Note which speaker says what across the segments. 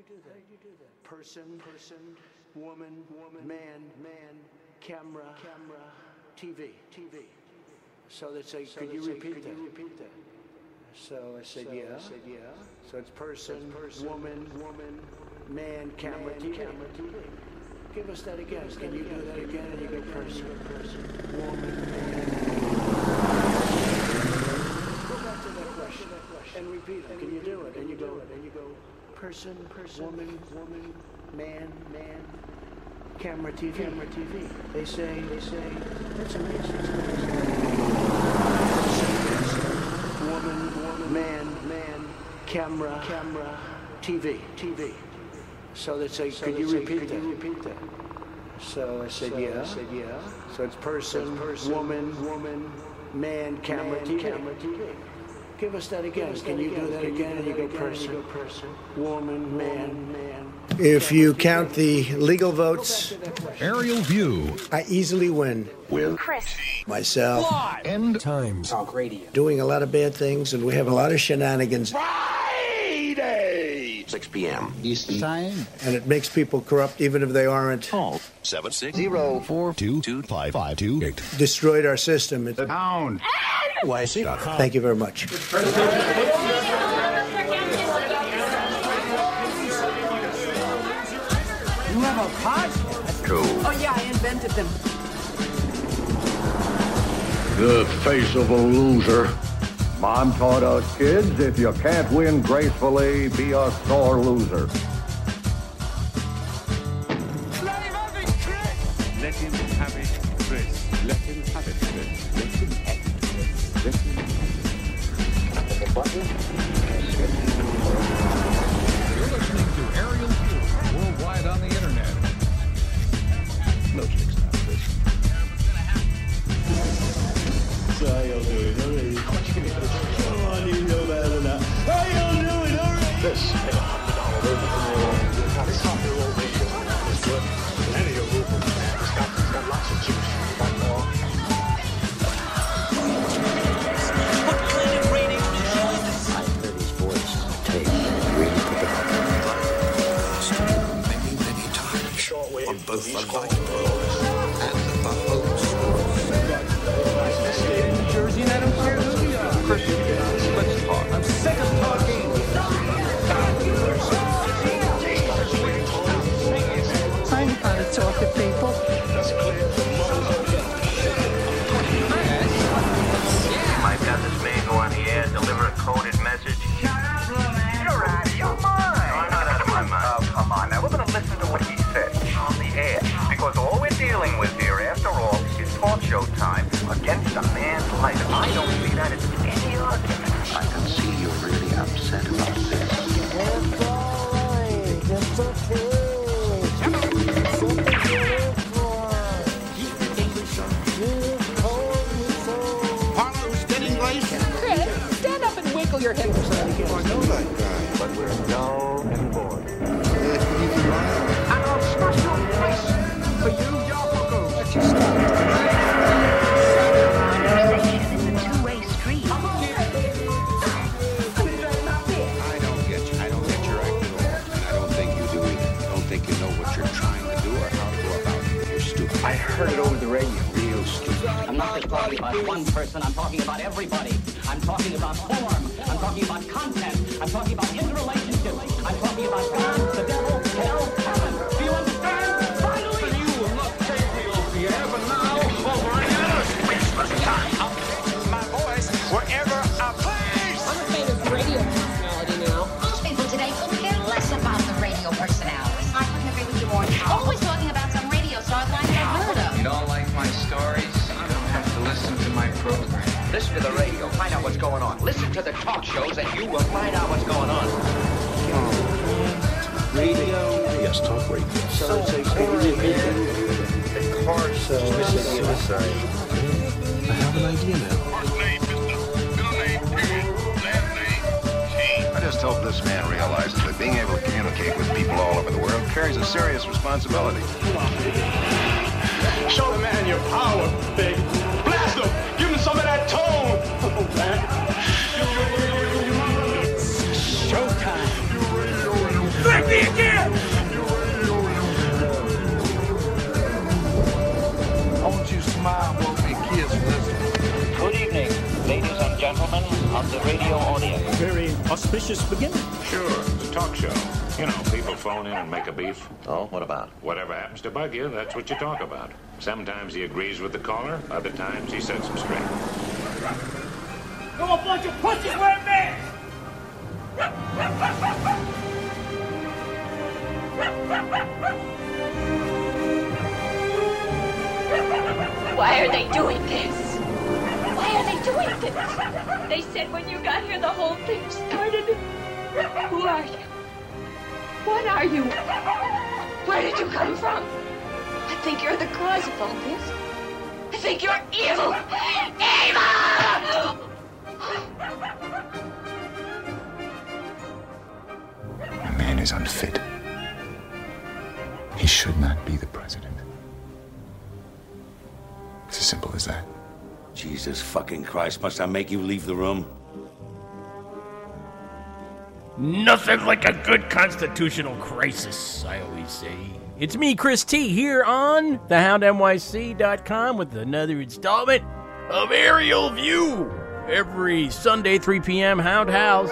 Speaker 1: you do that? How did you do that? Person, person, woman, woman, man, man, camera, camera, TV, TV. So they say, could you repeat that? repeat that? So I said, yeah. I said, yeah. So it's person, person, woman, woman, man, camera, TV. camera, TV. Give us that again. Can you do that again? And you go person, person, woman, man. Go back to that question and repeat it. Can you do it? And you go, and you go, person, person, woman, woman, man, man, camera, TV, camera, TV. They say, they say, that's amazing. It's amazing. Woman, woman, man, man, camera, camera, TV, TV. So they say, so could you say, repeat could that? You repeat that? So I said, so yeah. I said, yeah. So it's person, person woman, woman, man, camera, man, TV. camera, TV. Give us that again. Us Can that you again. do that Can again? And you go person, you person, woman, man, man. If you count the legal votes,
Speaker 2: aerial view,
Speaker 1: I easily win.
Speaker 3: Will Chris,
Speaker 1: myself,
Speaker 2: end times,
Speaker 4: talk radio,
Speaker 1: doing a lot of bad things, and we have a lot of shenanigans.
Speaker 5: Friday, 6 p.m.
Speaker 4: Eastern Time, mm-hmm.
Speaker 1: and it makes people corrupt, even if they aren't.
Speaker 5: Call seven six
Speaker 2: zero four two two five five two eight.
Speaker 1: Destroyed our system.
Speaker 2: The pound.
Speaker 1: YC.com. Thank you very much.
Speaker 6: You have a podcast?
Speaker 5: Cool.
Speaker 6: Oh, yeah, I invented them.
Speaker 7: The face of a loser. Mom taught us kids if you can't win gracefully, be a sore loser.
Speaker 5: Both
Speaker 8: Jersey, and I don't care who you are. I'm sick of talking.
Speaker 9: Is talk show time against a
Speaker 4: one person. I'm talking about everybody. I'm talking about form. I'm talking about content. I'm talking about interrelationships. I'm talking about
Speaker 10: to
Speaker 9: the talk shows, and you will find out what's going on.
Speaker 1: Radio.
Speaker 7: Yes, talk radio.
Speaker 1: So it's a The car cell. Sorry.
Speaker 7: I have an idea now.
Speaker 11: I just hope this man realizes that being able to communicate with people all over the world carries a serious responsibility.
Speaker 12: Show the man your power, big. Blast him! Give him some of that tone! me again!
Speaker 6: You
Speaker 12: smile, blow me kiss, listen. Good
Speaker 9: evening, ladies and gentlemen of the radio audience. Very
Speaker 13: auspicious beginning.
Speaker 14: Sure, it's a talk show. You know, people phone in and make a beef.
Speaker 5: Oh, what about?
Speaker 14: Whatever happens to bug you, that's what you talk about. Sometimes he agrees with the caller, other times he sets him straight.
Speaker 15: You're a bunch of pussies wearing masks!
Speaker 16: Why are they doing this? Why are they doing this? They said when you got here the whole thing started. Who are you? What are you? Where did you come from? I think you're the cause of all this. I think you're evil! Evil!
Speaker 17: The man is unfit. He should not be the president. It's as simple as that.
Speaker 18: Jesus fucking Christ, must I make you leave the room?
Speaker 19: Nothing like a good constitutional crisis, I always say. It's me, Chris T, here on thehoundnyc.com with another installment of Aerial View. Every Sunday, 3 p.m., Hound House.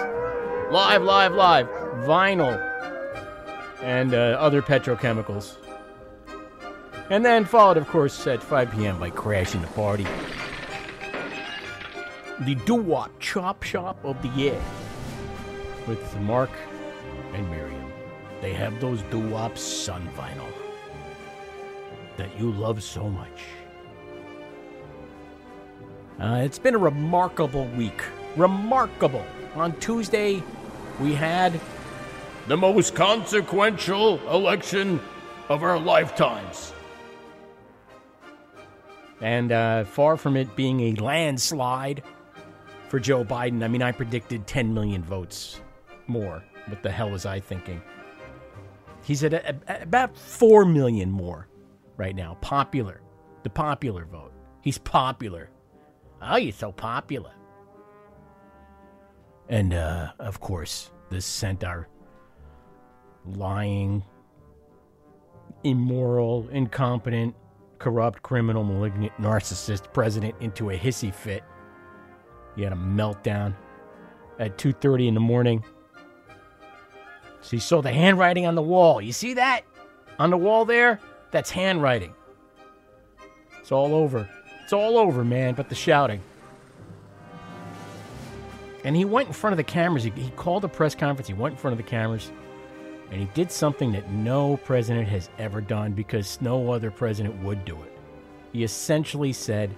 Speaker 19: Live, live, live. Vinyl. And uh, other petrochemicals. And then followed, of course, at 5 p.m. by Crashing the Party. The doo-wop chop shop of the year with Mark and Miriam. They have those doo-wop sun vinyl that you love so much. Uh, it's been a remarkable week. Remarkable. On Tuesday, we had the most consequential election of our lifetimes. And uh, far from it being a landslide for Joe Biden, I mean, I predicted 10 million votes more. What the hell was I thinking? He's at a, about 4 million more right now. Popular. The popular vote. He's popular. Oh, you're so popular. And, uh, of course, this sent our lying, immoral, incompetent, corrupt, criminal, malignant, narcissist president into a hissy fit. He had a meltdown at 2:30 in the morning. So you saw the handwriting on the wall. You see that? On the wall there? That's handwriting. It's all over. It's all over, man, but the shouting. And he went in front of the cameras. He, he called a press conference. He went in front of the cameras. And he did something that no president has ever done because no other president would do it. He essentially said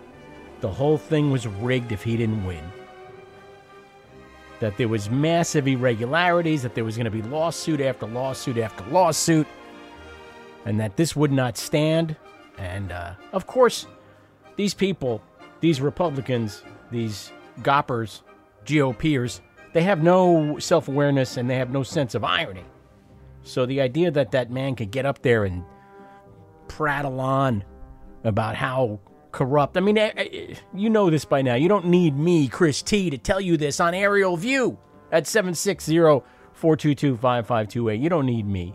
Speaker 19: the whole thing was rigged if he didn't win. That there was massive irregularities, that there was going to be lawsuit after lawsuit after lawsuit, and that this would not stand. And uh, of course, these people, these Republicans, these goppers, GOPers, they have no self awareness and they have no sense of irony. So the idea that that man could get up there and prattle on about how corrupt. I mean, eh, eh, you know this by now. You don't need me, Chris T, to tell you this on Aerial View at 760 422 5528. You don't need me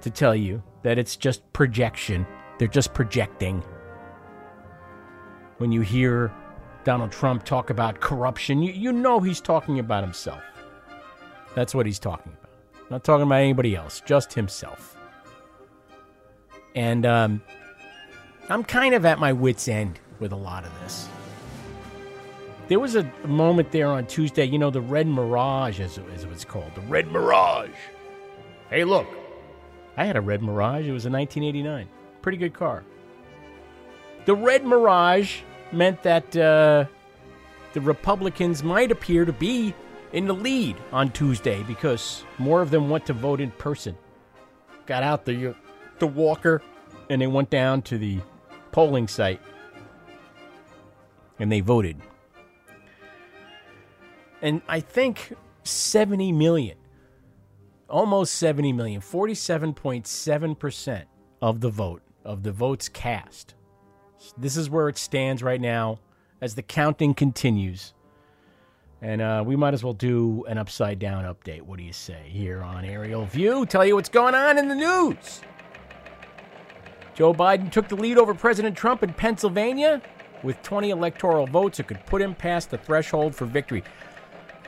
Speaker 19: to tell you that it's just projection. They're just projecting. When you hear Donald Trump talk about corruption, you, you know he's talking about himself. That's what he's talking about. Not talking about anybody else, just himself. And um, I'm kind of at my wits' end with a lot of this. There was a moment there on Tuesday, you know, the Red Mirage, as, as it was called. The Red Mirage. Hey, look, I had a Red Mirage. It was a 1989. Pretty good car. The Red Mirage meant that uh, the Republicans might appear to be in the lead on Tuesday because more of them went to vote in person. Got out the uh, the walker and they went down to the polling site and they voted. And I think 70 million, almost 70 million, 47.7% of the vote, of the votes cast. This is where it stands right now as the counting continues. And uh, we might as well do an upside down update. What do you say here on Aerial View? Tell you what's going on in the news. Joe Biden took the lead over President Trump in Pennsylvania with 20 electoral votes that could put him past the threshold for victory.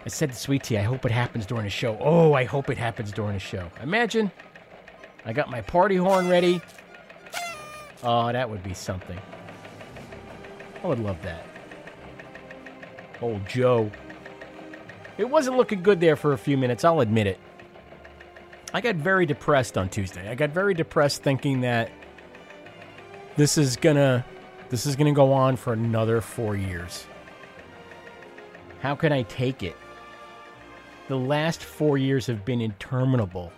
Speaker 19: I said to Sweet Tea, I hope it happens during the show. Oh, I hope it happens during the show. Imagine I got my party horn ready. Oh, that would be something. I would love that. Old Joe. It wasn't looking good there for a few minutes, I'll admit it. I got very depressed on Tuesday. I got very depressed thinking that this is gonna this is gonna go on for another four years. How can I take it? The last four years have been interminable.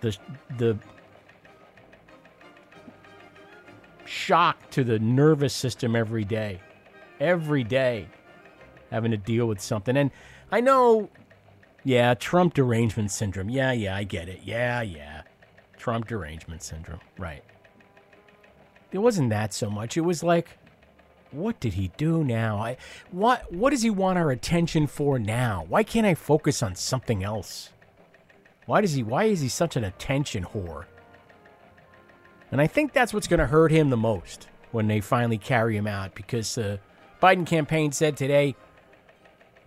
Speaker 19: The the shock to the nervous system every day. Every day having to deal with something. And I know yeah, Trump derangement syndrome. Yeah, yeah, I get it. Yeah, yeah. Trump derangement syndrome. Right. It wasn't that so much. It was like, what did he do now? I, what what does he want our attention for now? Why can't I focus on something else? Why does he why is he such an attention whore? And I think that's what's going to hurt him the most when they finally carry him out because the Biden campaign said today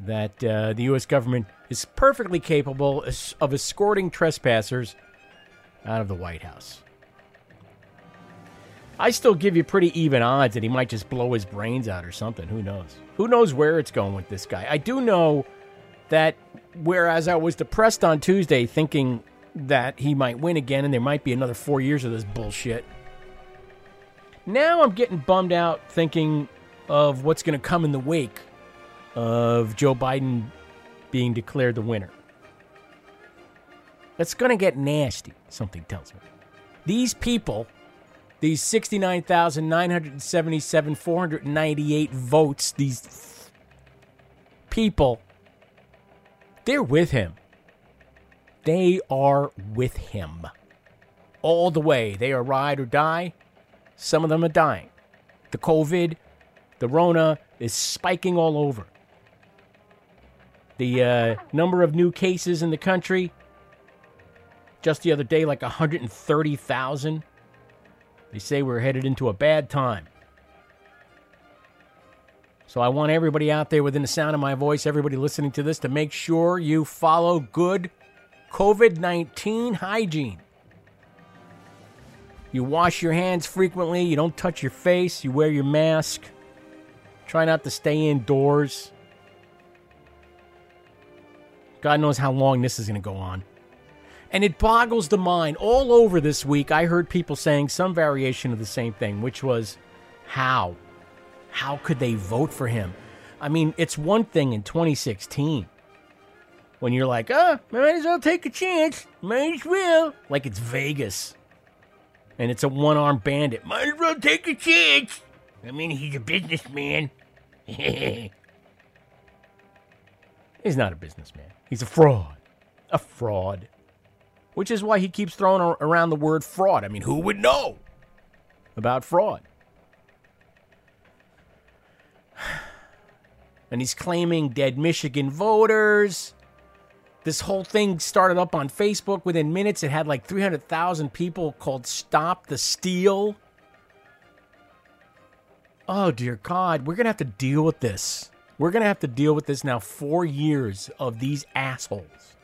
Speaker 19: that uh, the U.S. government is perfectly capable of escorting trespassers out of the White House. I still give you pretty even odds that he might just blow his brains out or something. Who knows? Who knows where it's going with this guy? I do know that whereas I was depressed on Tuesday thinking that he might win again and there might be another four years of this bullshit, now I'm getting bummed out thinking of what's going to come in the wake of Joe Biden being declared the winner. It's going to get nasty, something tells me. These people, these 69,977, 498 votes, these people, they're with him. They are with him. All the way. They are ride or die. Some of them are dying. The COVID, the Rona is spiking all over. The uh, number of new cases in the country, just the other day, like 130,000. They say we're headed into a bad time. So I want everybody out there within the sound of my voice, everybody listening to this, to make sure you follow good COVID 19 hygiene. You wash your hands frequently, you don't touch your face, you wear your mask. Try not to stay indoors. God knows how long this is going to go on. And it boggles the mind. All over this week, I heard people saying some variation of the same thing, which was how? How could they vote for him? I mean, it's one thing in 2016 when you're like, oh, might as well take a chance. Might as well. Like it's Vegas. And it's a one armed bandit. Might as well take a chance. I mean, he's a businessman. he's not a businessman. He's a fraud. A fraud. Which is why he keeps throwing around the word fraud. I mean, who would know about fraud? And he's claiming dead Michigan voters. This whole thing started up on Facebook. Within minutes, it had like 300,000 people called Stop the Steal. Oh, dear God. We're going to have to deal with this. We're going to have to deal with this now. Four years of these assholes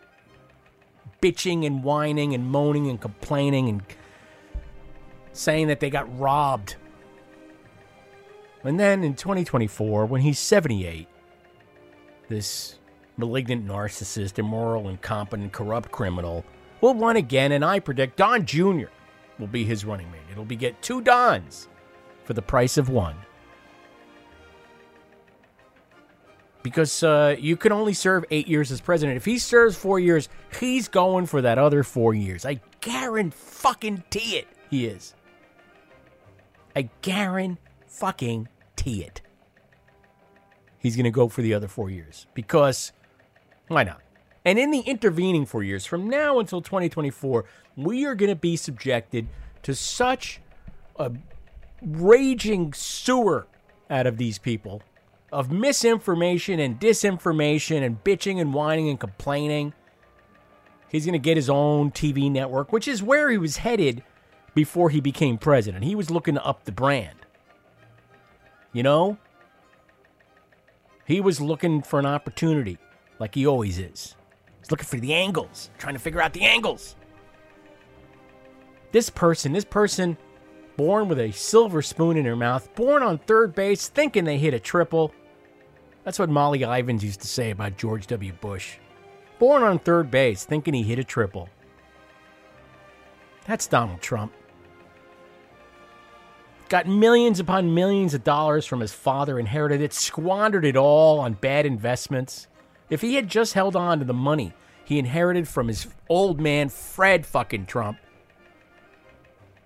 Speaker 19: bitching and whining and moaning and complaining and saying that they got robbed. And then in 2024, when he's 78, this malignant narcissist, immoral, incompetent, corrupt criminal will run again, and I predict Don Jr. will be his running mate. It'll be get two Dons for the price of one. Because uh, you can only serve eight years as president. If he serves four years, he's going for that other four years. I guarantee fucking it. He is. I guarantee fucking it. He's going to go for the other four years because why not? And in the intervening four years, from now until 2024, we are going to be subjected to such a raging sewer out of these people of misinformation and disinformation and bitching and whining and complaining. He's going to get his own TV network, which is where he was headed before he became president. He was looking to up the brand. You know? He was looking for an opportunity like he always is. He's looking for the angles, trying to figure out the angles. This person, this person, born with a silver spoon in her mouth, born on third base, thinking they hit a triple. That's what Molly Ivins used to say about George W. Bush. Born on third base, thinking he hit a triple. That's Donald Trump. Got millions upon millions of dollars from his father, inherited it, squandered it all on bad investments. If he had just held on to the money he inherited from his old man, Fred fucking Trump,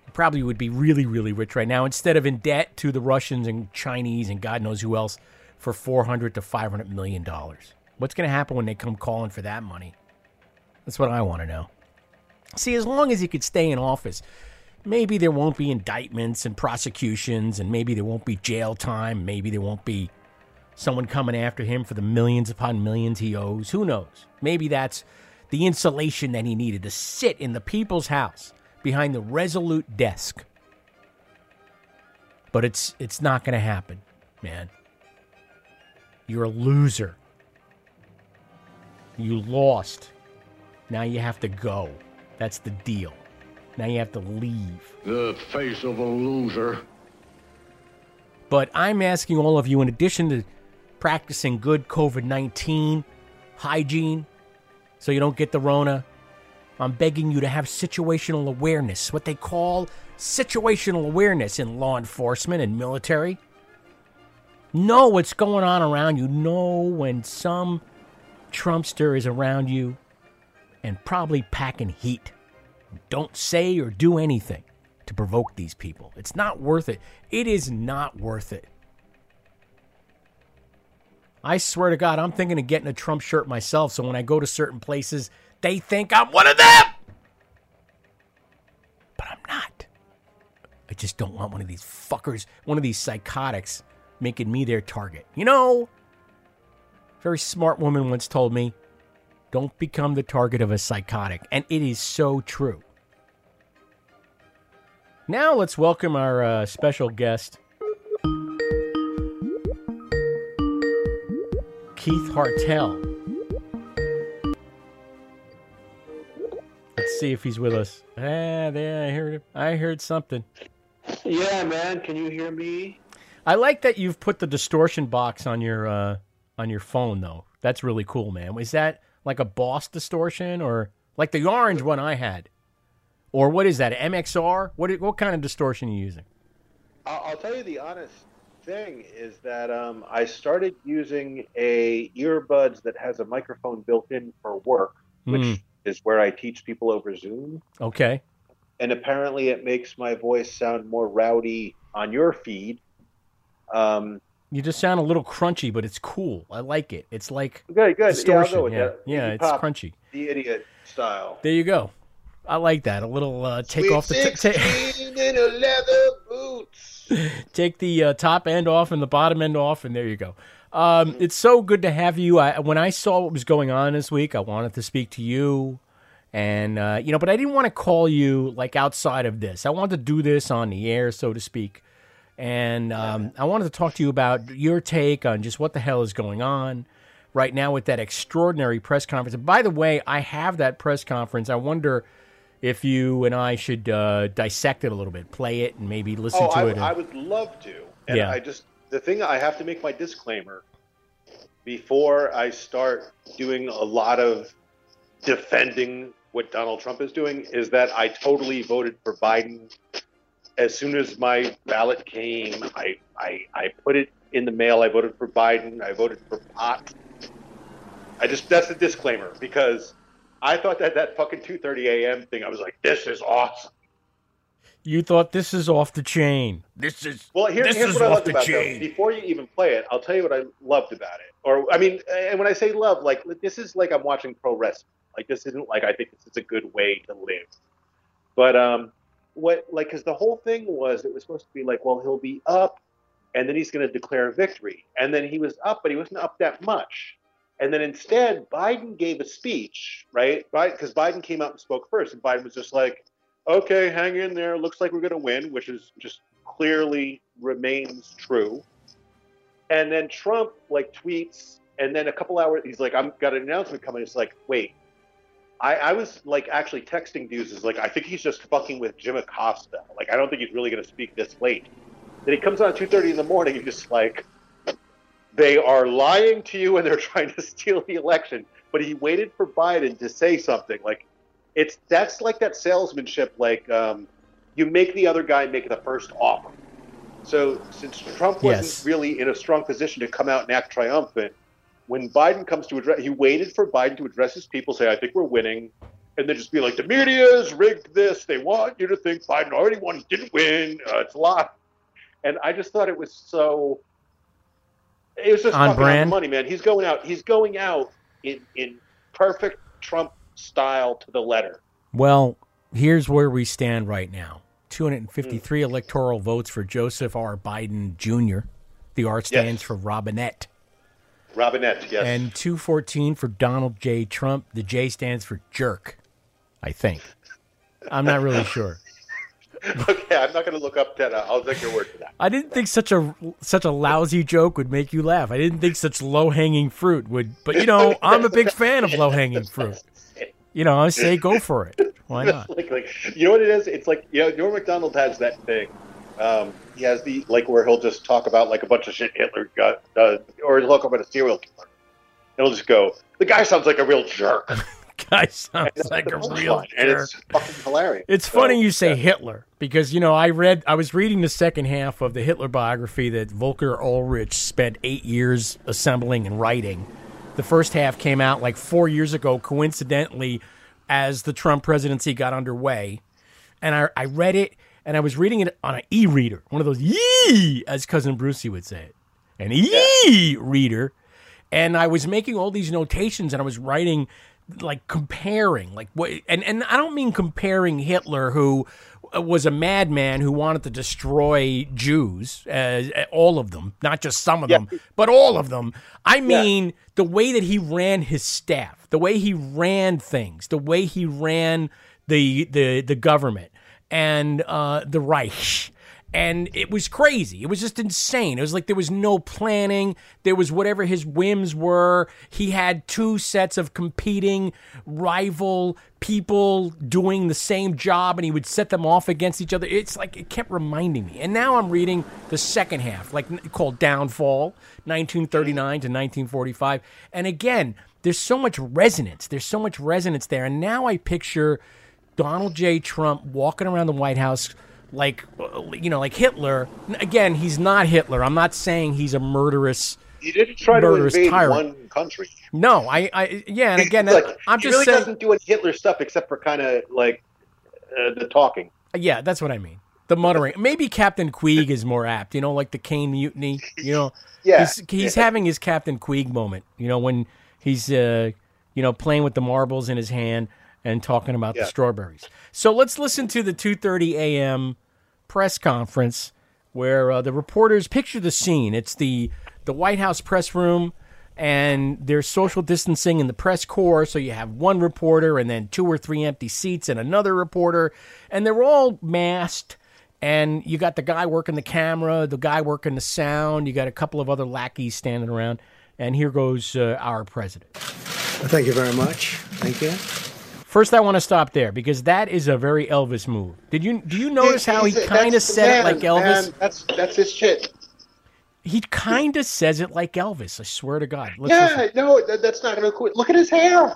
Speaker 19: he probably would be really, really rich right now instead of in debt to the Russians and Chinese and God knows who else for 400 to 500 million dollars. What's going to happen when they come calling for that money? That's what I want to know. See, as long as he could stay in office, maybe there won't be indictments and prosecutions, and maybe there won't be jail time. Maybe there won't be someone coming after him for the millions upon millions he owes. Who knows? Maybe that's the insulation that he needed to sit in the people's house behind the resolute desk. But it's it's not going to happen, man. You're a loser. You lost. Now you have to go. That's the deal. Now you have to leave.
Speaker 7: The face of a loser.
Speaker 19: But I'm asking all of you, in addition to practicing good COVID 19 hygiene so you don't get the Rona, I'm begging you to have situational awareness, what they call situational awareness in law enforcement and military. Know what's going on around you. Know when some Trumpster is around you and probably packing heat. Don't say or do anything to provoke these people. It's not worth it. It is not worth it. I swear to God, I'm thinking of getting a Trump shirt myself so when I go to certain places, they think I'm one of them. But I'm not. I just don't want one of these fuckers, one of these psychotics making me their target. You know, very smart woman once told me, don't become the target of a psychotic. And it is so true. Now let's welcome our uh, special guest, Keith Hartel. Let's see if he's with us. Ah, there, I heard I heard something.
Speaker 1: Yeah, man. Can you hear me?
Speaker 19: I like that you've put the distortion box on your uh, on your phone, though. That's really cool, man. Is that like a Boss distortion, or like the orange one I had, or what is that? MXR? What what kind of distortion are you using?
Speaker 20: I'll, I'll tell you the honest thing is that um, I started using a earbuds that has a microphone built in for work, which
Speaker 19: Mm.
Speaker 20: is where I teach people over Zoom.
Speaker 19: Okay.
Speaker 20: And apparently, it makes my voice sound more rowdy on your feed. Um,
Speaker 19: You just sound a little crunchy, but it's cool. I like it. It's like
Speaker 20: good, good.
Speaker 19: distortion.
Speaker 20: Yeah, I'll go with
Speaker 19: yeah, yeah, it's
Speaker 20: Pop,
Speaker 19: crunchy.
Speaker 20: The idiot style.
Speaker 19: There you go. I like that. A little uh, take
Speaker 20: Sweet
Speaker 19: off the t- ta-
Speaker 20: 16 in a leather boots.
Speaker 19: take the uh, top end off and the bottom end off, and there you go. Um, it's so good to have you. I, when I saw what was going on this week, I wanted to speak to you, and uh, you know, but I didn't want to call you like outside of this. I wanted to do this on the air, so to speak, and um, I wanted to talk to you about your take on just what the hell is going on right now with that extraordinary press conference. And by the way, I have that press conference. I wonder if you and I should uh, dissect it a little bit, play it, and maybe listen
Speaker 20: oh,
Speaker 19: to
Speaker 20: I,
Speaker 19: it. and-
Speaker 20: I would love to. And
Speaker 19: Yeah.
Speaker 20: I just the thing I have to make my disclaimer before I start doing a lot of defending what Donald Trump is doing is that I totally voted for Biden as soon as my ballot came. I I, I put it in the mail. I voted for Biden. I voted for pot. I just that's the disclaimer because I thought that that fucking 2:30 a.m. thing. I was like, this is awesome.
Speaker 19: You thought this is off the chain. This is
Speaker 20: Well, here,
Speaker 19: this
Speaker 20: here's
Speaker 19: is
Speaker 20: what I
Speaker 19: off
Speaker 20: loved
Speaker 19: the
Speaker 20: about it. though. Before you even play it, I'll tell you what I loved about it. Or, I mean, and when I say love, like this is like I'm watching pro wrestling. Like this isn't like I think this is a good way to live. But um, what like because the whole thing was it was supposed to be like, well, he'll be up, and then he's going to declare victory, and then he was up, but he wasn't up that much. And then instead, Biden gave a speech, right? Because Biden came out and spoke first, and Biden was just like, okay, hang in there. Looks like we're going to win, which is just clearly remains true. And then Trump like tweets And then a couple hours, he's like, i've got an announcement coming." It's like, wait, I, I was like actually texting dudes is like, I think he's just fucking with Jim Acosta. Like, I don't think he's really going to speak this late. Then he comes on at two thirty in the morning and just like, they are lying to you and they're trying to steal the election. But he waited for Biden to say something. Like, it's that's like that salesmanship. Like, um, you make the other guy make the first offer. So since Trump wasn't
Speaker 19: Yes.
Speaker 20: really in a strong position to come out and act triumphant, when Biden comes to address, he waited for Biden to address his people, say, "I think we're winning," and then just be like, "The media's rigged this. They want you to think Biden already won. He didn't win. Uh, it's a lie." And I just thought it was so. It was just
Speaker 19: On brand?
Speaker 20: money, man. He's going out. He's going out in in perfect Trump style to the letter.
Speaker 19: Well, here's where we stand right now 253 electoral votes for Joseph R. Biden Jr. The R stands for Robinette.
Speaker 20: Robinette, yes.
Speaker 19: And 214 for Donald J. Trump. The J stands for jerk, I think. I'm not really sure.
Speaker 20: okay, I'm not going to look up that. Uh, I'll take your word for that.
Speaker 19: I didn't think such a such a lousy joke would make you laugh. I didn't think such low hanging fruit would. But you know, I'm a big fan of low hanging fruit. You know, I say go for it. Why not?
Speaker 20: like, like, you know what it is? It's like, you know, Norm Macdonald has that thing. Um, he has the, like, where he'll just talk about, like, a bunch of shit Hitler got, uh, or he'll talk about a serial killer. And he'll just go, the guy sounds like a real jerk.
Speaker 19: Guy sounds like a real
Speaker 20: And
Speaker 19: jerk.
Speaker 20: it's fucking hilarious.
Speaker 19: It's
Speaker 20: So,
Speaker 19: funny you say Hitler because you know I read I was reading the second half of the Hitler biography that Volker Ullrich spent eight years assembling and writing. The first half came out like four years ago, coincidentally, as the Trump presidency got underway, and I, I read it and I was reading it on an e-reader, one of those yee as cousin Brucie would say it, an e-reader, and I was making all these notations and I was writing like comparing like what and and I don't mean comparing Hitler who was a madman who wanted to destroy Jews uh, all of them not just some of them but all of them. I mean the way that he ran his staff the way he ran things the way he ran the the the government and uh, the Reich and it was crazy. It was just insane. It was like there was no planning. There was whatever his whims were. He had two sets of competing rival people doing the same job, and he would set them off against each other. It's like it kept reminding me. And now I'm reading the second half, like called Downfall, 1939 to 1945. And again, there's so much resonance. There's so much resonance there. And now I picture Donald J. Trump walking around the White House like you know like Hitler. Again, he's not Hitler. I'm not saying he's a murderous.
Speaker 20: He didn't try to invade
Speaker 19: tyrant.
Speaker 20: one country.
Speaker 19: No, I, I yeah, and again,
Speaker 20: Like,
Speaker 19: I'm
Speaker 20: he
Speaker 19: just
Speaker 20: really
Speaker 19: saying.
Speaker 20: doesn't do any Hitler stuff except for kind of like uh, the talking.
Speaker 19: Yeah, that's what I mean. The muttering. Maybe Captain Queeg is more apt. You know, like the Caine mutiny. You know,
Speaker 20: Yeah.
Speaker 19: he's, he's having his Captain Queeg moment. You know, when he's uh, you know playing with the marbles in his hand and talking about
Speaker 20: Yeah.
Speaker 19: the strawberries. So let's listen to the 2:30 a.m. press conference where uh, the reporters picture the scene. It's the the White House press room. And there's social distancing in the press corps, so you have one reporter and then two or three empty seats and another reporter, and they're all masked. And you got the guy working the camera, the guy working the sound. You got a couple of other lackeys standing around. And here goes uh, our president.
Speaker 21: Thank you very much. Thank you.
Speaker 19: First, I want to stop there because that is a very Elvis move. Did you do you notice how he kind of said
Speaker 20: man,
Speaker 19: it like Elvis?
Speaker 20: man, that's that's his shit.
Speaker 19: He kind of says it like Elvis. I swear to God. Let's
Speaker 20: yeah,
Speaker 19: listen.
Speaker 20: no, that, that's not going to quit. Look at his hair.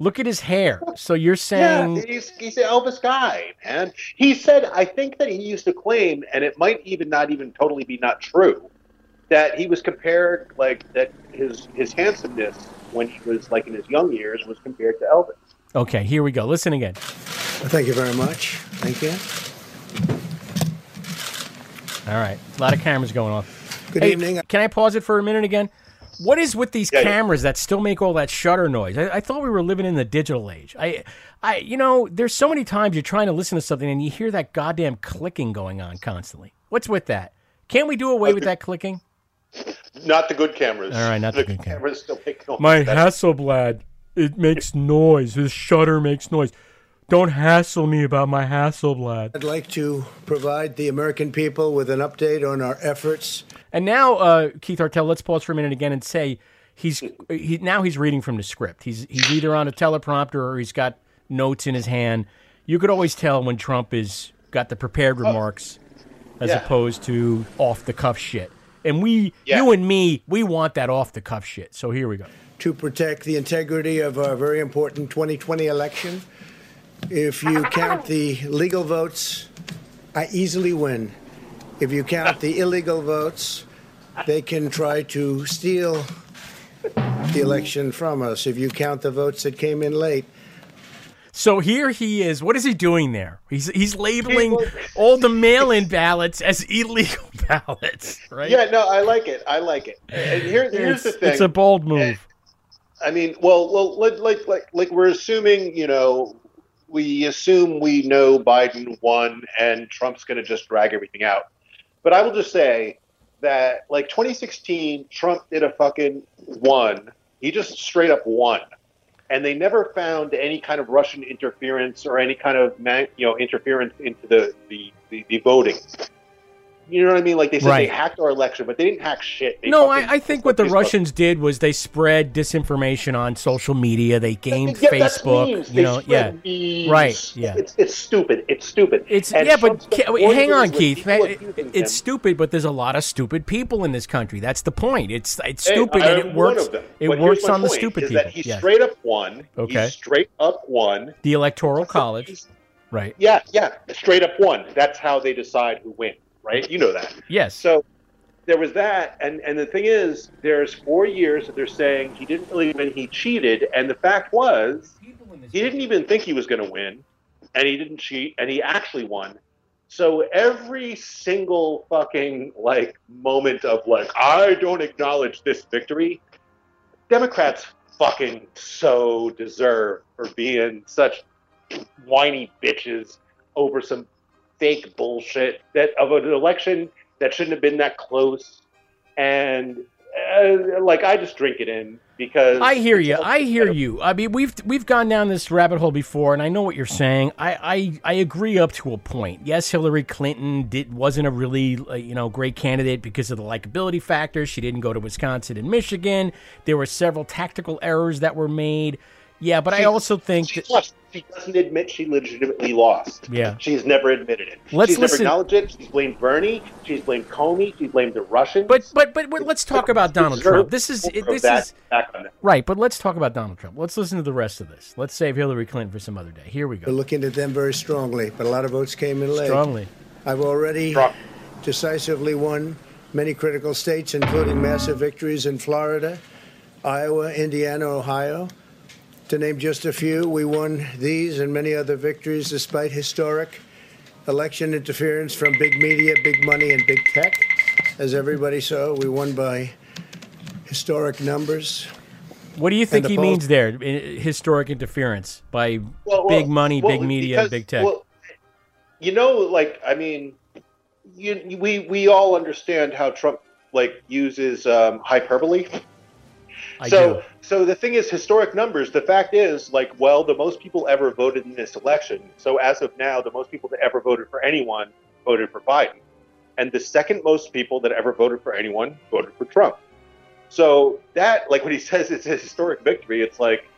Speaker 19: Look at his hair. So you're saying
Speaker 20: Yeah, he's he's an Elvis guy, man. He said, I think that he used to claim, and it might even not even totally be not true, that he was compared like that his his handsomeness when he was like in his young years was compared to Elvis.
Speaker 19: Okay, here we go. Listen again.
Speaker 21: Thank you very much. Thank you.
Speaker 19: All right. A lot of cameras going off.
Speaker 21: Good
Speaker 19: Hey,
Speaker 21: evening.
Speaker 19: Can I pause it for a minute again? What is with these
Speaker 21: Yeah, yeah.
Speaker 19: cameras that still make all that shutter noise? I, I thought we were living in the digital age. I, I, you know, there's so many times you're trying to listen to something and you hear that goddamn clicking going on constantly. What's with that? Can't we do away with that clicking?
Speaker 20: Not the good cameras.
Speaker 19: All right, not the
Speaker 20: the
Speaker 19: good cameras.
Speaker 20: cameras. Still make noise.
Speaker 19: My
Speaker 20: That's-
Speaker 19: Hasselblad, it makes noise. This shutter makes noise. Don't hassle me about my Hasselblad.
Speaker 21: I'd like to provide the American people with an update on our efforts.
Speaker 19: And now, uh, Keith Artell, let's pause for a minute again and say he's he, now he's reading from the script. He's he's either on a teleprompter or he's got notes in his hand. You could always tell when Trump is got the prepared remarks as
Speaker 20: Yeah.
Speaker 19: opposed to off the cuff shit. And we,
Speaker 20: Yeah.
Speaker 19: you and me, we want that off the cuff shit. So here we go.
Speaker 21: To protect the integrity of our very important 2020 election. If you count the legal votes, I easily win. If you count the illegal votes, they can try to steal the election from us. If you count the votes that came in late,
Speaker 19: So here he is. What is he doing there? He's he's labeling all the mail-in ballots as illegal ballots, right?
Speaker 20: Yeah, no, I like it. I like it. And here, here's the thing.
Speaker 19: It's a bold move.
Speaker 20: I mean, well, well, like, like, like, like we're assuming, you know, we assume we know Biden won and Trump's going to just drag everything out. But I will just say that, like, 2016, Trump did a fucking one. He just straight up won. And they never found any kind of Russian interference or any kind of, you know, interference into the, the, the, the voting. You know what I mean? Like they said
Speaker 19: Right.
Speaker 20: they hacked our election, but they didn't hack shit. They
Speaker 19: No, I, I think what the
Speaker 20: Facebook.
Speaker 19: Russians did was they spread disinformation on social media. They gamed
Speaker 20: Yeah,
Speaker 19: Facebook. You
Speaker 20: They
Speaker 19: know, yeah,
Speaker 20: memes.
Speaker 19: right, yeah.
Speaker 20: It's it's stupid. It's stupid.
Speaker 19: It's
Speaker 20: And
Speaker 19: yeah,
Speaker 20: Trump
Speaker 19: but wait, hang on, Keith. man, it- it's stupid, but there's a lot of stupid people in this country. That's the point. It's it's stupid
Speaker 20: I
Speaker 19: and it works. It
Speaker 20: But
Speaker 19: works on the stupid
Speaker 20: is
Speaker 19: people.
Speaker 20: That he straight up won.
Speaker 19: Okay.
Speaker 20: He straight up won.
Speaker 19: the electoral college, right?
Speaker 20: Yeah, yeah, straight up won. That's how they decide who wins, right? You know that.
Speaker 19: Yes.
Speaker 20: So there was that, and and the thing is, there's four years that they're saying he didn't really win, he cheated, and the fact was, he didn't even think he was going to win, and he didn't cheat, and he actually won. So every single fucking like moment of like I don't acknowledge this victory, Democrats fucking so deserve for being such whiny bitches over some fake bullshit that of an election that shouldn't have been that close. And uh, like I just drink it in because
Speaker 19: I hear you. I hear you. I mean, we've we've gone down this rabbit hole before, and I know what you're saying. I I, I agree up to a point. Yes, Hillary Clinton did wasn't a really uh, you know great candidate because of the likability factor. She didn't go to Wisconsin and Michigan. There were several tactical errors that were made. Yeah, but I also think
Speaker 20: she
Speaker 19: that.
Speaker 20: She doesn't admit she legitimately lost.
Speaker 19: Yeah.
Speaker 20: She's never admitted it.
Speaker 19: Let's
Speaker 20: she's never acknowledged it. She's blamed Bernie. She's blamed Comey. She's blamed the Russians.
Speaker 19: But but but, but let's talk about Donald Trump. This is
Speaker 20: more
Speaker 19: this
Speaker 20: that
Speaker 19: is
Speaker 20: back on it.
Speaker 19: right. But let's talk about Donald Trump. Let's listen to the rest of this. Let's save Hillary Clinton for some other day. Here we go.
Speaker 21: we're looking at them very strongly, but a lot of votes came in late.
Speaker 19: Strongly.
Speaker 21: I've already decisively won many critical states, including massive victories in Florida, Iowa, Indiana, Ohio. To name just a few, we won these and many other victories despite historic election interference from big media, big money, and big tech. As everybody saw, we won by historic numbers.
Speaker 19: What do you think he
Speaker 21: polls-
Speaker 19: means there? Historic interference by
Speaker 20: Well,
Speaker 19: big money,
Speaker 20: well,
Speaker 19: big media,
Speaker 20: because-
Speaker 19: big tech.
Speaker 20: Well, you know, like I mean, you, we we all understand how Trump like uses um, hyperbole.
Speaker 19: I
Speaker 20: so
Speaker 19: do.
Speaker 20: so the thing is historic numbers. The fact is, like, well, the most people ever voted in this election. So as of now, the most people that ever voted for anyone voted for Biden, and the second most people that ever voted for anyone voted for Trump. So that, like, when he says it's a historic victory, it's like,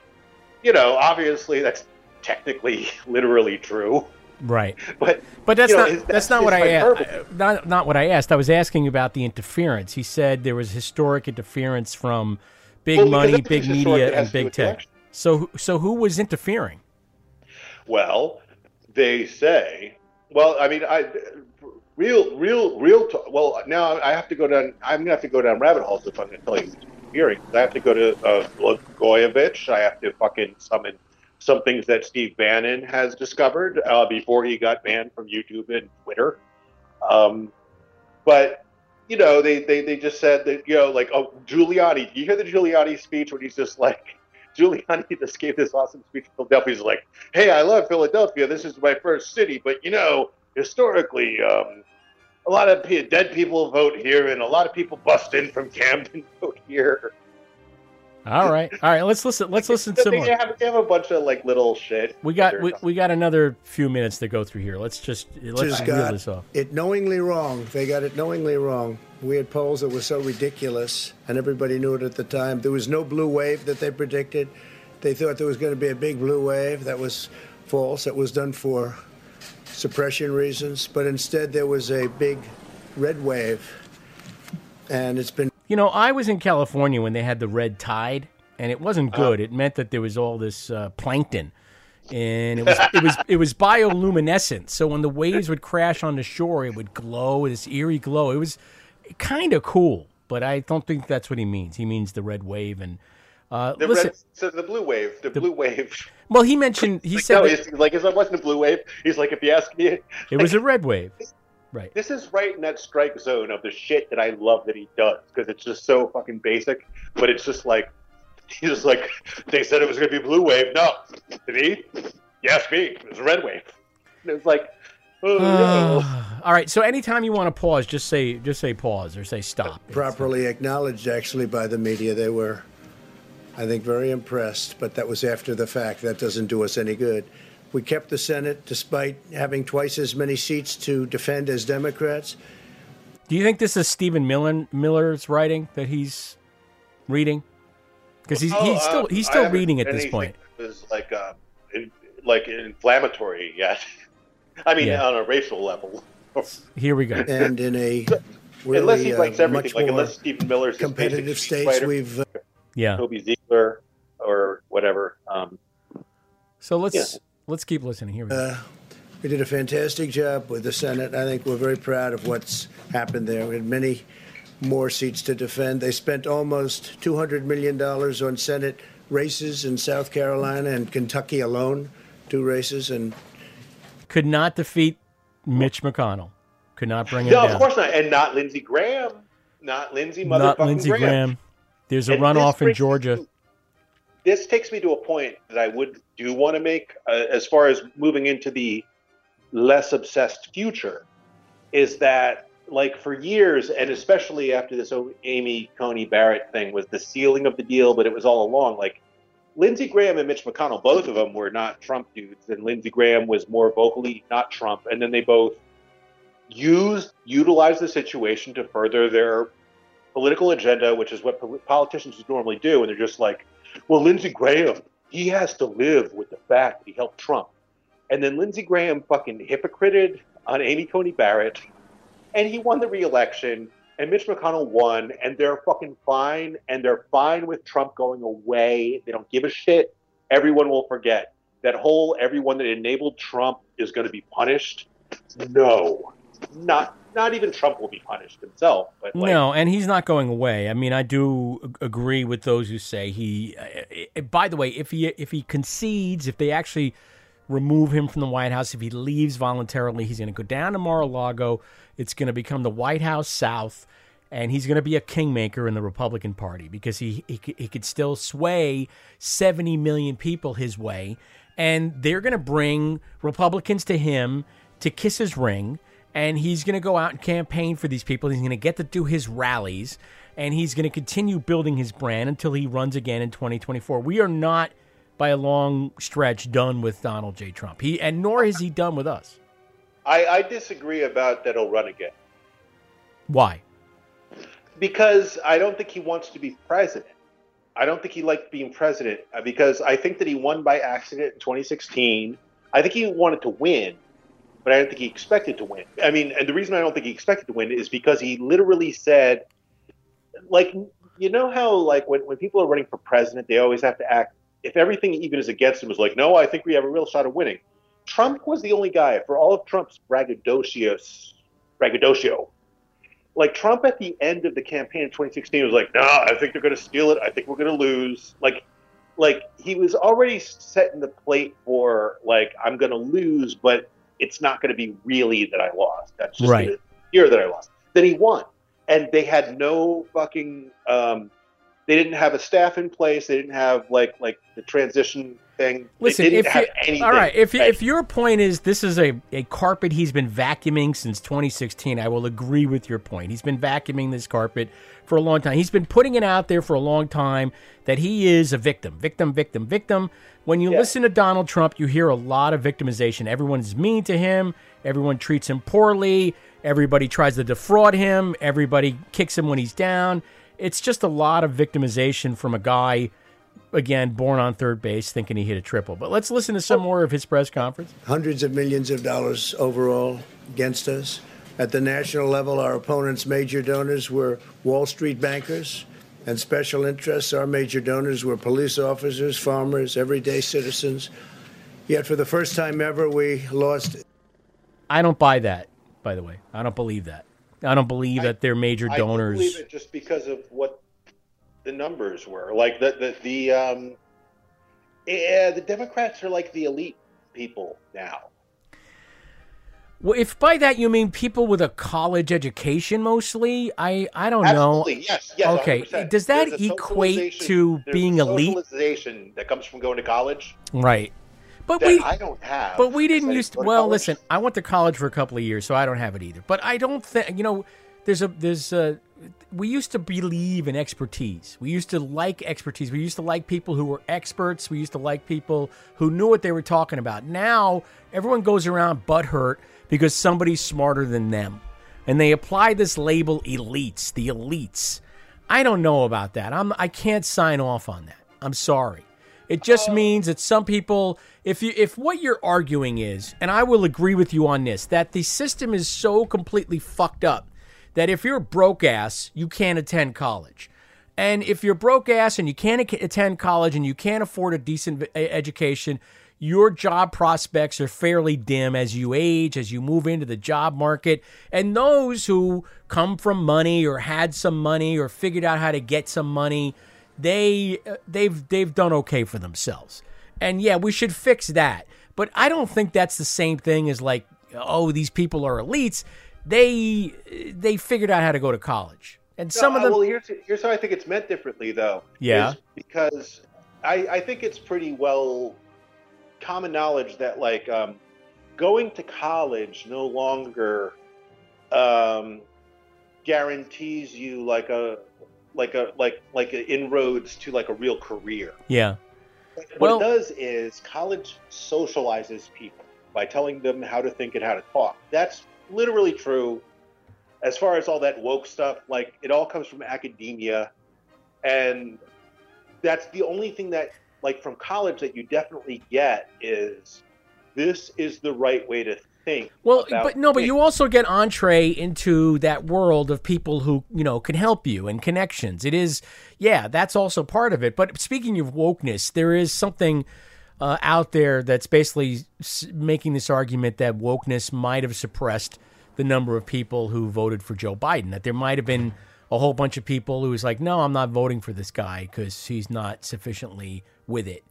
Speaker 20: you know, obviously that's technically, literally true.
Speaker 19: Right.
Speaker 20: But
Speaker 19: But that's
Speaker 20: you know,
Speaker 19: not
Speaker 20: his-
Speaker 19: that's not what I asked. Not not what I asked. I was asking about the interference. He said there was historic interference from big
Speaker 20: Well,
Speaker 19: money, big media, and big tech.
Speaker 20: election.
Speaker 19: So who- so who was interfering?
Speaker 20: Well, they say. Well, I mean, I real, real, real. Talk, well, now I have to go down. I'm gonna have to go down rabbit holes if I'm gonna tell you who's hearing. I have to go to uh, Blagojevich. I have to fucking summon some things that Steve Bannon has discovered uh, before he got banned from YouTube and Twitter. Um, but you know, they, they they just said that you know, like, oh, Giuliani. You hear the Giuliani speech when he's just like, Giuliani just gave this awesome speech in Philadelphia. He's like, "Hey, I love Philadelphia. This is my first city, but you know, historically, um, a lot of dead people vote here, and a lot of people bust in from Camden vote here."
Speaker 19: All right, all right. Let's listen. Let's listen to some
Speaker 20: they,
Speaker 19: more.
Speaker 20: have, they have a bunch of like little shit.
Speaker 19: We got we, we got another few minutes to go through here. Let's just let's
Speaker 21: just
Speaker 19: reel
Speaker 21: got
Speaker 19: this off.
Speaker 21: it knowingly wrong. They got it knowingly wrong. We had polls that were so ridiculous, and everybody knew it at the time. There was no blue wave that they predicted. They thought there was going to be a big blue wave. That was false. That was done for suppression reasons. But instead, there was a big red wave, and it's been
Speaker 19: You know, I was in California when they had the red tide, and it wasn't good. it meant that there was all this uh, plankton, and it was it was it was bioluminescent. So when the waves would crash on the shore, it would glow this eerie glow. It was kind of cool, but I don't think that's what he means. He means the red wave and. Uh,
Speaker 20: The
Speaker 19: listen,
Speaker 20: red, so the blue wave, the, blue wave.
Speaker 19: well, he mentioned he
Speaker 20: Like,
Speaker 19: said
Speaker 20: no,
Speaker 19: that
Speaker 20: he's like, it wasn't a blue wave. He's like, if you ask me,
Speaker 19: it was a red wave, right?
Speaker 20: this is right in that strike zone of the shit that I love that he does because it's just so fucking basic. But it's just like he's just like they said it was going to be a blue wave. No, did he? Yes, me. It was a red wave. And it's like, oh no.
Speaker 19: Uh, all right. So anytime you want to pause, just say just say pause or say stop.
Speaker 21: properly acknowledged actually by the media. They were, I think, very impressed, but that was after the fact. That doesn't do us any good. We kept the Senate despite having twice as many seats to defend as Democrats.
Speaker 19: Do you think this is Stephen Miller, Miller's writing that he's reading? Because he's,
Speaker 20: Oh,
Speaker 19: he's still
Speaker 20: uh,
Speaker 19: he's still
Speaker 20: haven't
Speaker 19: reading at this point.
Speaker 20: that Was like um, in, like inflammatory yet. I mean,
Speaker 19: Yeah.
Speaker 20: on a racial level.
Speaker 19: Here we go.
Speaker 21: And in a
Speaker 20: unless
Speaker 21: really
Speaker 20: he
Speaker 21: uh,
Speaker 20: likes everything, like unless Stephen Miller's
Speaker 21: competitive
Speaker 20: basic
Speaker 21: states,
Speaker 20: Fighter,
Speaker 21: we've uh,
Speaker 19: Yeah.
Speaker 20: Toby Ziegler or whatever. Um,
Speaker 19: So let's
Speaker 20: Yeah.
Speaker 19: Let's keep listening. Here we go.
Speaker 21: Uh, we did a fantastic job with the Senate. I think we're very proud of what's happened there. We had many more seats to defend. They spent almost $200 million on Senate races in South Carolina and Kentucky alone, two races. And
Speaker 19: Could not defeat Mitch McConnell. Could not bring him
Speaker 20: no,
Speaker 19: down.
Speaker 20: of course not, and not Lindsey Graham, not Lindsey motherfucking
Speaker 19: not Lindsey
Speaker 20: Graham.
Speaker 19: Graham. There's a
Speaker 20: And
Speaker 19: runoff in
Speaker 20: brings-
Speaker 19: Georgia.
Speaker 20: This takes me to a point that I would do want to make uh, as far as moving into the less obsessed future. Is that like for years, and especially after this Amy Coney Barrett thing was the sealing of the deal, but it was all along like Lindsey Graham and Mitch McConnell, both of them were not Trump dudes, and Lindsey Graham was more vocally not Trump, and then they both used utilized the situation to further their political agenda, which is what pol- politicians normally do, and they're just like, well, Lindsey Graham, he has to live with the fact that he helped Trump, and then Lindsey Graham fucking hypocrited on Amy Coney Barrett, and he won the re-election, and Mitch McConnell won, and they're fucking fine, and they're fine with Trump going away. They don't give a shit. Everyone will forget that whole everyone that enabled Trump is going to be punished. No, not not even Trump will be punished himself. But like,
Speaker 19: no, and he's not going away. I mean, I do agree with those who say he. Uh, uh, by the way, if he if he concedes, if they actually remove him from the White House, if he leaves voluntarily, he's going to go down to Mar-a-Lago. It's going to become the White House South, and he's going to be a kingmaker in the Republican Party because he he, he could still sway seventy million people his way, and they're going to bring Republicans to him to kiss his ring and he's going to go out and campaign for these people. He's going to get to do his rallies, and he's going to continue building his brand until he runs again in 2024. We are not, by a long stretch, done with Donald J. Trump. He and nor is he done with us.
Speaker 20: I, I disagree about that he'll run again
Speaker 19: Why?
Speaker 20: because I don't think he wants to be president. I don't think he liked being president uh, because I think that he won by accident in 2016. I think he wanted to win, but I don't think he expected to win. I mean, and the reason I don't think he expected to win is because he literally said, like, you know how like when, when people are running for president, they always have to act. If everything even is against him was like, no, I think we have a real shot of winning. Trump was the only guy for all of Trump's braggadocious, braggadocio. Like Trump at the end of the campaign in 2016 was like, "No, I think they're going to steal it. I think we're going to lose." Like, like he was already setting the plate for like, "I'm going to lose, but it's not going to be really that I lost. That's just
Speaker 19: Right.
Speaker 20: here that I lost." Then he won, and they had no fucking um, they didn't have a staff in place. They didn't have like like the transition thing.
Speaker 19: Listen,
Speaker 20: they didn't
Speaker 19: if
Speaker 20: have
Speaker 19: you,
Speaker 20: anything.
Speaker 19: all right, if
Speaker 20: ready.
Speaker 19: if your point is this is a, a carpet he's been vacuuming since 2016, I will agree with your point. He's been vacuuming this carpet for a long time. He's been putting it out there for a long time that he is a victim, victim, victim, victim. When you listen to Donald Trump, you hear a lot of victimization. Everyone's mean to him. Everyone treats him poorly. Everybody tries to defraud him. Everybody kicks him when he's down. It's just a lot of victimization from a guy, again, born on third base, thinking he hit a triple. But let's listen to some oh. more of his press conference.
Speaker 21: Hundreds of millions of dollars overall against us. At the national level, our opponents' major donors were Wall Street bankers and special interests. Our major donors were police officers, farmers, everyday citizens. Yet, for the first time ever, we lost.
Speaker 19: I don't buy that, by the way. I don't believe that. I don't believe that they're major
Speaker 20: I
Speaker 19: donors.
Speaker 20: believe it just because of what the numbers were. Like the the the um, yeah, the Democrats are like the elite people now.
Speaker 19: Well, if by that you mean people with a college education mostly, I I don't know.
Speaker 20: Absolutely, yes, yes.
Speaker 19: okay,
Speaker 20: 100%.
Speaker 19: does that equate to being elite?
Speaker 20: Socialization that comes from going to college.
Speaker 19: Right. But we
Speaker 20: I don't have.
Speaker 19: But we didn't
Speaker 20: Because I
Speaker 19: used to.
Speaker 20: to
Speaker 19: Well,
Speaker 20: college.
Speaker 19: listen, I went to college for a couple of years, so I don't have it either. But I don't think you know. There's a there's a. We used to believe in expertise. We used to like expertise. We used to like people who were experts. We used to like people who knew what they were talking about. Now everyone goes around butthurt because somebody's smarter than them, and they apply this label elites. The elites. I don't know about that. I'm I can't sign off on that. I'm sorry. It just oh. means that some people, if you if what you're arguing is, and I will agree with you on this, that the system is so completely fucked up that if you're broke ass, you can't attend college. And if you're broke ass and you can't attend college and you can't afford a decent education, your job prospects are fairly dim as you age, as you move into the job market. And those who come from money or had some money or figured out how to get some money, they they've they've done okay for themselves. And yeah, we should fix that. But I don't think that's the same thing as like, oh, these people are elites. They they figured out how to go to college. And some
Speaker 20: No,
Speaker 19: of them
Speaker 20: Well, here's here's how I think it's meant differently, though.
Speaker 19: Yeah.
Speaker 20: because I I think it's pretty well common knowledge that like um, going to college no longer um, guarantees you like a like a like like a inroads to like a real career.
Speaker 19: Yeah.
Speaker 20: What
Speaker 19: Well-
Speaker 20: it does is college socializes people by telling them how to think and how to talk. That's literally true. As far as all that woke stuff, like it all comes from academia, and that's the only thing that, like, from college that you definitely get is this is the right way to think.
Speaker 19: Well, but no, but you also get entree into that world of people who you know can help you and connections. It is, yeah, that's also part of it. But speaking of wokeness, there is something uh, out there that's basically s- making this argument that wokeness might have suppressed the number of people who voted for Joe Biden. That there might have been a whole bunch of people who was like, no, I'm not voting for this guy because he's not sufficiently with it.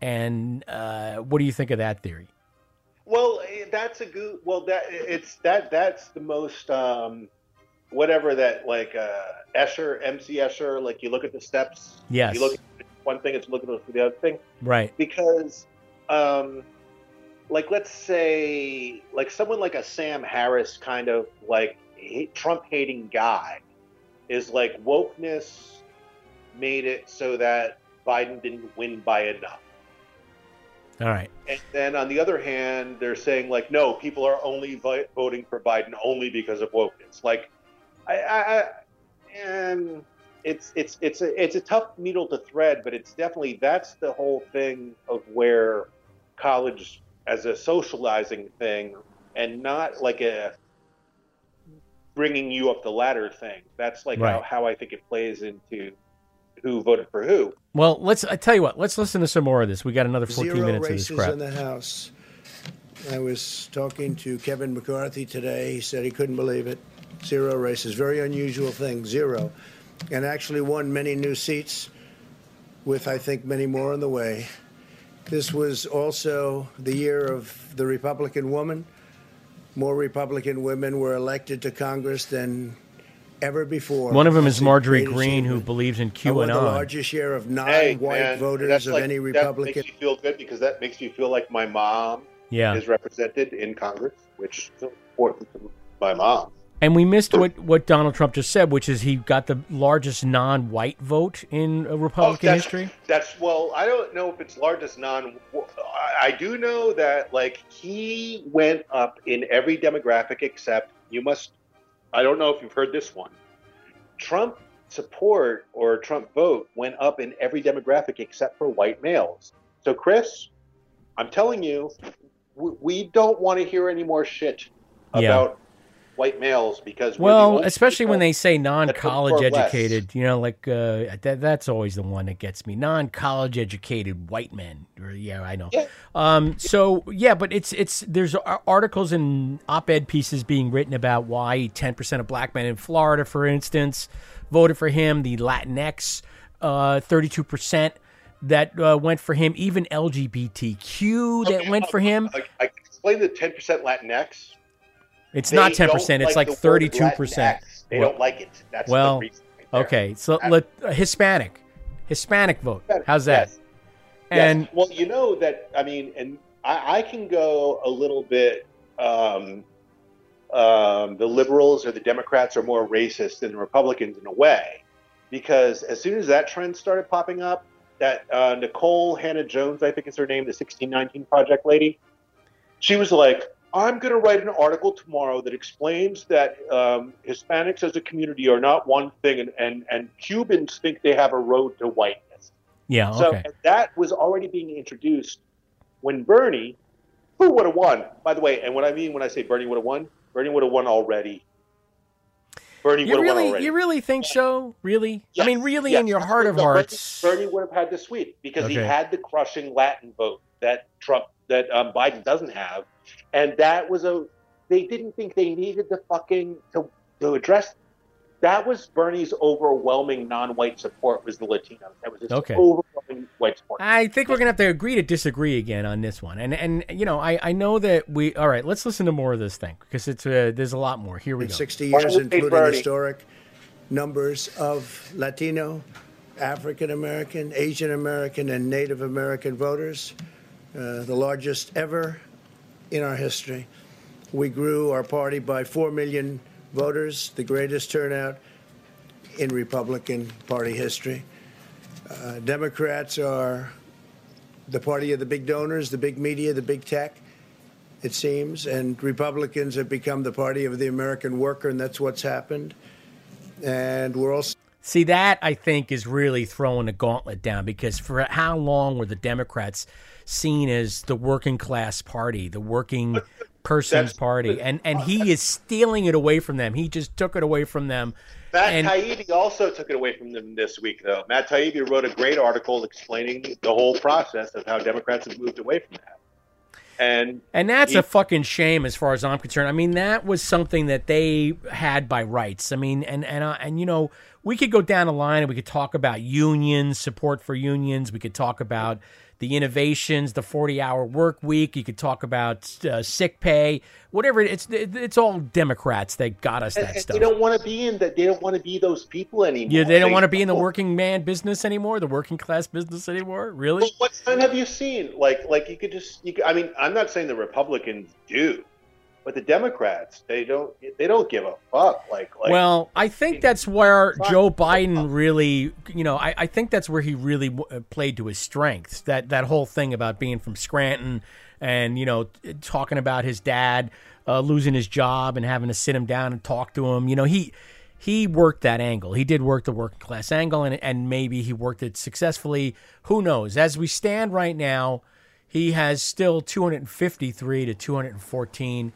Speaker 19: And uh, what do you think of that theory?
Speaker 20: Well, eh, that's a good. Well, that it's that that's the most um, whatever that like uh, Escher, MC Escher. Like you look at the steps.
Speaker 19: Yes.
Speaker 20: You look at one thing, it's looking for the other thing.
Speaker 19: Right.
Speaker 20: Because, um, like let's say like someone like a Sam Harris kind of like Trump hating guy is like wokeness made it so that Biden didn't win by enough.
Speaker 19: All right.
Speaker 20: And then on the other hand, they're saying like, no, people are only vi- voting for Biden only because of wokeness. Like, I, I, I and it's it's it's a it's a tough needle to thread, but it's definitely that's the whole thing of where college as a socializing thing and not like a bringing you up the ladder thing. That's like
Speaker 19: Right.
Speaker 20: how, how I think it plays into who voted for who.
Speaker 19: Well, let's. I tell you what. Let's listen to some more of this. We got another 14
Speaker 21: Zero
Speaker 19: minutes of this
Speaker 21: races
Speaker 19: crap.
Speaker 21: in the House. I was talking to Kevin McCarthy today. He said he couldn't believe it. Zero races. Very unusual thing. Zero. And actually won many new seats with, I think, many more on the way. This was also the year of the Republican woman. More Republican women were elected to Congress than ever before.
Speaker 19: One of them is Marjorie Greene, who believes in
Speaker 21: I won the largest share of non-white
Speaker 20: man,
Speaker 21: voters
Speaker 20: that's
Speaker 21: of
Speaker 20: like,
Speaker 21: any
Speaker 20: That
Speaker 21: Republican.
Speaker 20: makes you feel good because that makes you feel like my mom
Speaker 19: Yeah.
Speaker 20: is represented in Congress, which is important to my mom.
Speaker 19: And we missed what, what Donald Trump just said, which is he got the largest non-white vote in uh, Republican
Speaker 20: Oh, that's,
Speaker 19: history.
Speaker 20: That's well, I don't know if it's largest non. I, I do know that like he went up in every demographic except you must. I don't know if you've heard this one. Trump support or Trump vote went up in every demographic except for white males. So Chris, I'm telling you, we, don't want to hear any more shit
Speaker 19: Yeah.
Speaker 20: about white males because
Speaker 19: Well, especially when they say non-college educated, you know, like uh, that, that's always the one that gets me. Non-college educated white men. Yeah, I know. Um, so yeah, but it's it's there's articles and op-ed pieces being written about why 10 percent of black men in Florida, for instance, voted for him. The Latinx, uh, 32 percent that uh, went for him. Even LGBTQ that went for him.
Speaker 20: I, I can explain the 10% Latinx.
Speaker 19: It's
Speaker 20: They
Speaker 19: not 10%, it's
Speaker 20: like word
Speaker 19: 32%.
Speaker 20: They
Speaker 19: Well-
Speaker 20: don't like it. That's the
Speaker 19: well,
Speaker 20: reason right
Speaker 19: okay, so let, uh, Hispanic, Hispanic vote. How's that?
Speaker 20: Yes.
Speaker 19: And
Speaker 20: yes. well, you know that I mean, and I, I can go a little bit. Um, um, the liberals or the Democrats are more racist than the Republicans in a way, because as soon as that trend started popping up, that uh, Nikole Hannah-Jones, I think is her name, the 1619 Project lady, she was like, I'm going to write an article tomorrow that explains that um, Hispanics as a community are not one thing, and, and, and Cubans think they have a road to whiteness.
Speaker 19: yeah,
Speaker 20: So
Speaker 19: okay.
Speaker 20: that was already being introduced when Bernie, who would have won, by the way, and what I mean when I say Bernie would have won, Bernie would have won already. Bernie
Speaker 19: You
Speaker 20: would have won
Speaker 19: really,
Speaker 20: already.
Speaker 19: you really think so? Really? I mean, really,
Speaker 20: Yes.
Speaker 19: in your heart of
Speaker 20: No, Bernie-
Speaker 19: hearts.
Speaker 20: Bernie, would have had the sweep because he had the crushing Latin vote that Trump, that um, Biden doesn't have, and that was a. They didn't think they needed the fucking to to address. That was Bernie's overwhelming non-white support was the Latinos. That was his
Speaker 19: Okay.
Speaker 20: overwhelming white support.
Speaker 19: I think we're gonna have to agree to disagree again on this one. And and you know, I I know that we. All right, let's listen to more of this thing because it's uh, there's a lot more. Here we
Speaker 21: in
Speaker 19: go.
Speaker 21: 60 years, including historic numbers of Latino, African American, Asian American, and Native American voters, uh, the largest ever in our history. We grew our party by 4 million voters, the greatest turnout in Republican Party history. Uh, Democrats are the party of the big donors, the big media, the big tech it seems, and Republicans have become the party of the American worker, and that's what's happened. And we're also
Speaker 19: See that I think is really throwing the gauntlet down because for how long were the Democrats seen as the working class party, the working person's party, and and he is stealing it away from them. He just took it away from them.
Speaker 20: Matt
Speaker 19: and
Speaker 20: Taibbi also took it away from them this week, though. Matt Taibbi wrote a great article explaining the whole process of how Democrats have moved away from that. And
Speaker 19: And that's
Speaker 20: he-
Speaker 19: a fucking shame as far as I'm concerned. I mean, that was something that they had by rights. I mean, and and uh, and you know, we could go down the line and we could talk about unions, support for unions. We could talk about the innovations, the 40-hour work week. You could talk about uh, sick pay, whatever. It's it's all Democrats that got us that
Speaker 20: and
Speaker 19: stuff.
Speaker 20: they don't want to be in that. They don't want to be those people anymore.
Speaker 19: Yeah, they don't want to be in the working man business anymore, the working class business anymore. Really?
Speaker 20: Well, what sign have you seen? Like, like you could just. You could, I mean, I'm not saying the Republicans do, but the Democrats, they don't. They don't give a fuck. Like, like
Speaker 19: well, I think that's where Joe Biden really, you know, I, I think that's where he really w- uh, played to his strengths. That that whole thing about being from Scranton and you know talking about his dad uh, losing his job and having to sit him down and talk to him. You know, he he worked that angle. He did work the working class angle, and and maybe he worked it successfully. Who knows? As we stand right now, he has still 253 to 214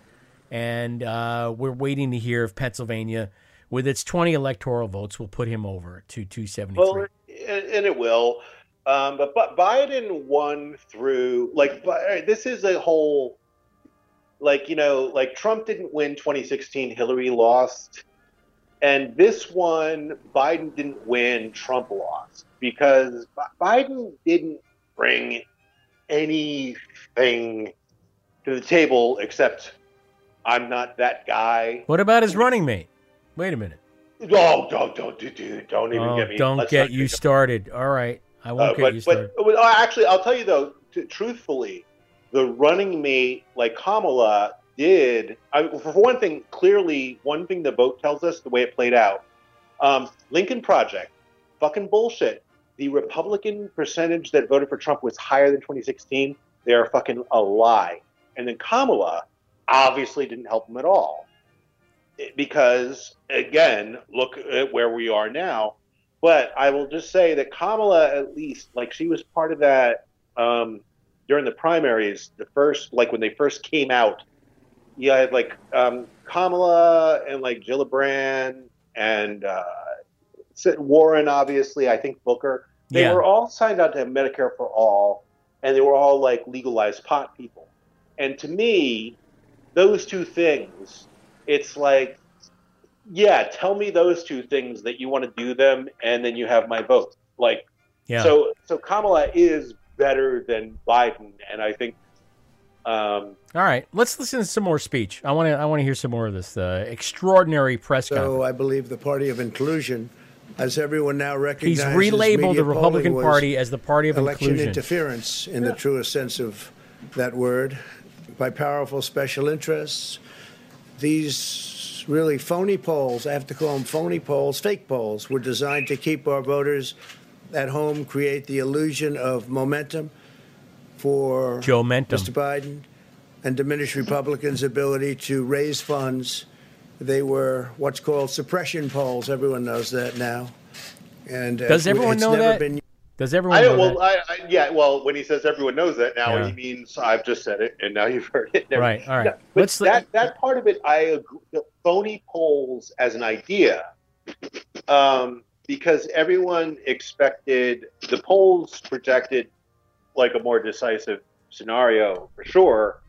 Speaker 19: and uh, we're waiting to hear if Pennsylvania, with its 20 electoral votes, will put him over to 273.
Speaker 20: Well, and, it will. Um, but, but Biden won through like this is a whole like you know like Trump didn't win 2016, Hillary lost, and this one Biden didn't win, Trump lost because Bi- Biden didn't bring anything to the table except I'm not that guy.
Speaker 19: what about his running mate? Wait a minute.
Speaker 20: Oh, don't, don't, dude, don't even
Speaker 19: Oh,
Speaker 20: get me.
Speaker 19: don't get you started. All right, I won't
Speaker 20: Uh,
Speaker 19: get
Speaker 20: but,
Speaker 19: you started.
Speaker 20: but, but uh, actually, I'll tell you though, t- truthfully, the running mate like Kamala did. I, for one thing, clearly, one thing the vote tells us the way it played out. Um, Lincoln Project, fucking bullshit. The Republican percentage that voted for Trump was higher than 2016. They are fucking a lie. And then Kamala obviously didn't help them at all because again, look at where we are now. But I will just say that Kamala, at least, like she was part of that um, during the primaries. The first, like when they first came out, you had like um, Kamala and like Gillibrand and uh, Warren, obviously. I think Booker. They
Speaker 19: Yeah.
Speaker 20: were all signed on to have Medicare for all, and they were all like legalized pot people. And to me, those two things, it's like, yeah, tell me those two things that you want to do them, and then you have my vote. Like,
Speaker 19: Yeah.
Speaker 20: so so Kamala is better than Biden, and I think, um,
Speaker 19: All right, let's listen to some more speech. I want to. I want to hear some more of this uh, extraordinary press conference.
Speaker 21: So I believe the party of inclusion, as everyone now recognizes,
Speaker 19: He's
Speaker 21: relabeled
Speaker 19: the Republican Party as the party of
Speaker 21: election
Speaker 19: inclusion.
Speaker 21: interference in the truest sense of that word by powerful special interests. These really phony polls, I have to call them phony polls, fake polls, were designed to keep our voters at home, create the illusion of momentum for
Speaker 19: Joe Mentum.
Speaker 21: Mr. Biden, and diminish Republicans' ability to raise funds. They were what's called suppression polls. Everyone knows that now. And uh,
Speaker 19: Does everyone know that?
Speaker 21: Been,
Speaker 19: Does everyone
Speaker 20: I
Speaker 19: know
Speaker 20: well,
Speaker 19: that?
Speaker 20: I, I, yeah, well, when he says everyone knows that now,
Speaker 19: Yeah.
Speaker 20: he means I've just said it, and now you've heard it.
Speaker 19: Right, all right.
Speaker 20: But
Speaker 19: Let's-
Speaker 20: that that part of it, I agree. The phony polls as an idea, um, because everyone expected the polls projected like a more decisive scenario for sure,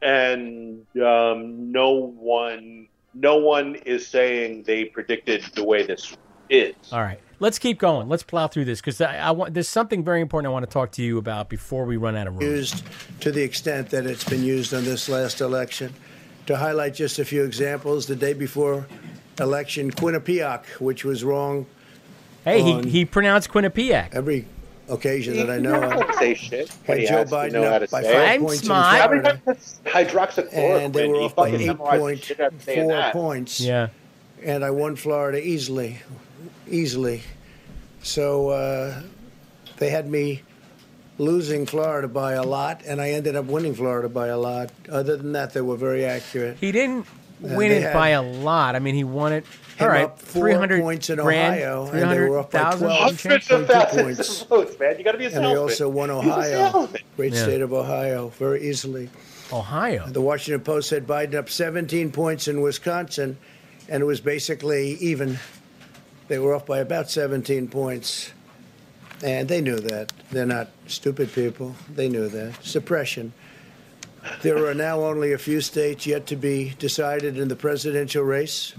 Speaker 20: and um, no one, no one is saying they predicted the way this is.
Speaker 19: All right, let's keep going. Let's plow through this because I, I want. There's something very important I want to talk to you about before we run out of room.
Speaker 21: used to the extent that it's been used on this last election. To highlight just a few examples, the day before election, Quinnipiac, which was wrong.
Speaker 19: Hey, he, he pronounced Quinnipiac.
Speaker 21: every occasion that I know
Speaker 20: doesn't
Speaker 21: of.
Speaker 20: say shit, but
Speaker 21: Had
Speaker 20: he
Speaker 21: Joe
Speaker 20: has
Speaker 21: Biden
Speaker 20: know
Speaker 21: up by
Speaker 20: say
Speaker 21: five
Speaker 20: it.
Speaker 21: points in
Speaker 19: smart.
Speaker 21: Florida,
Speaker 20: hydroxychloroquine.
Speaker 21: and they were
Speaker 20: He
Speaker 21: off by
Speaker 20: fucking
Speaker 21: eight
Speaker 20: memorized the
Speaker 21: point
Speaker 20: shit out of saying
Speaker 21: four
Speaker 20: that.
Speaker 21: points.
Speaker 19: Yeah.
Speaker 21: and I won Florida easily, easily. So uh, they had me losing Florida by a lot, and I ended up winning Florida by a lot. Other than that, they were very accurate.
Speaker 19: He didn't
Speaker 21: And
Speaker 19: win it
Speaker 21: had
Speaker 19: by a lot. I mean, he won it.
Speaker 21: him
Speaker 19: All right,
Speaker 21: up four
Speaker 19: 300
Speaker 21: points in
Speaker 19: grand,
Speaker 21: Ohio, and they were up by
Speaker 19: 300,000
Speaker 21: 12
Speaker 19: and change.
Speaker 20: Hundreds of
Speaker 21: 22
Speaker 20: thousands
Speaker 21: points.
Speaker 20: of votes, man. You got to be a
Speaker 21: And
Speaker 20: salesman.
Speaker 21: they also won Ohio, great
Speaker 19: Yeah.
Speaker 21: state of Ohio, very easily.
Speaker 19: Ohio.
Speaker 21: The Washington Post said Biden up 17 points in Wisconsin, and it was basically even. They were off by about 17 points, and they knew that. They're not stupid people. They knew that. Suppression. There are now only a few states yet to be decided in the presidential race.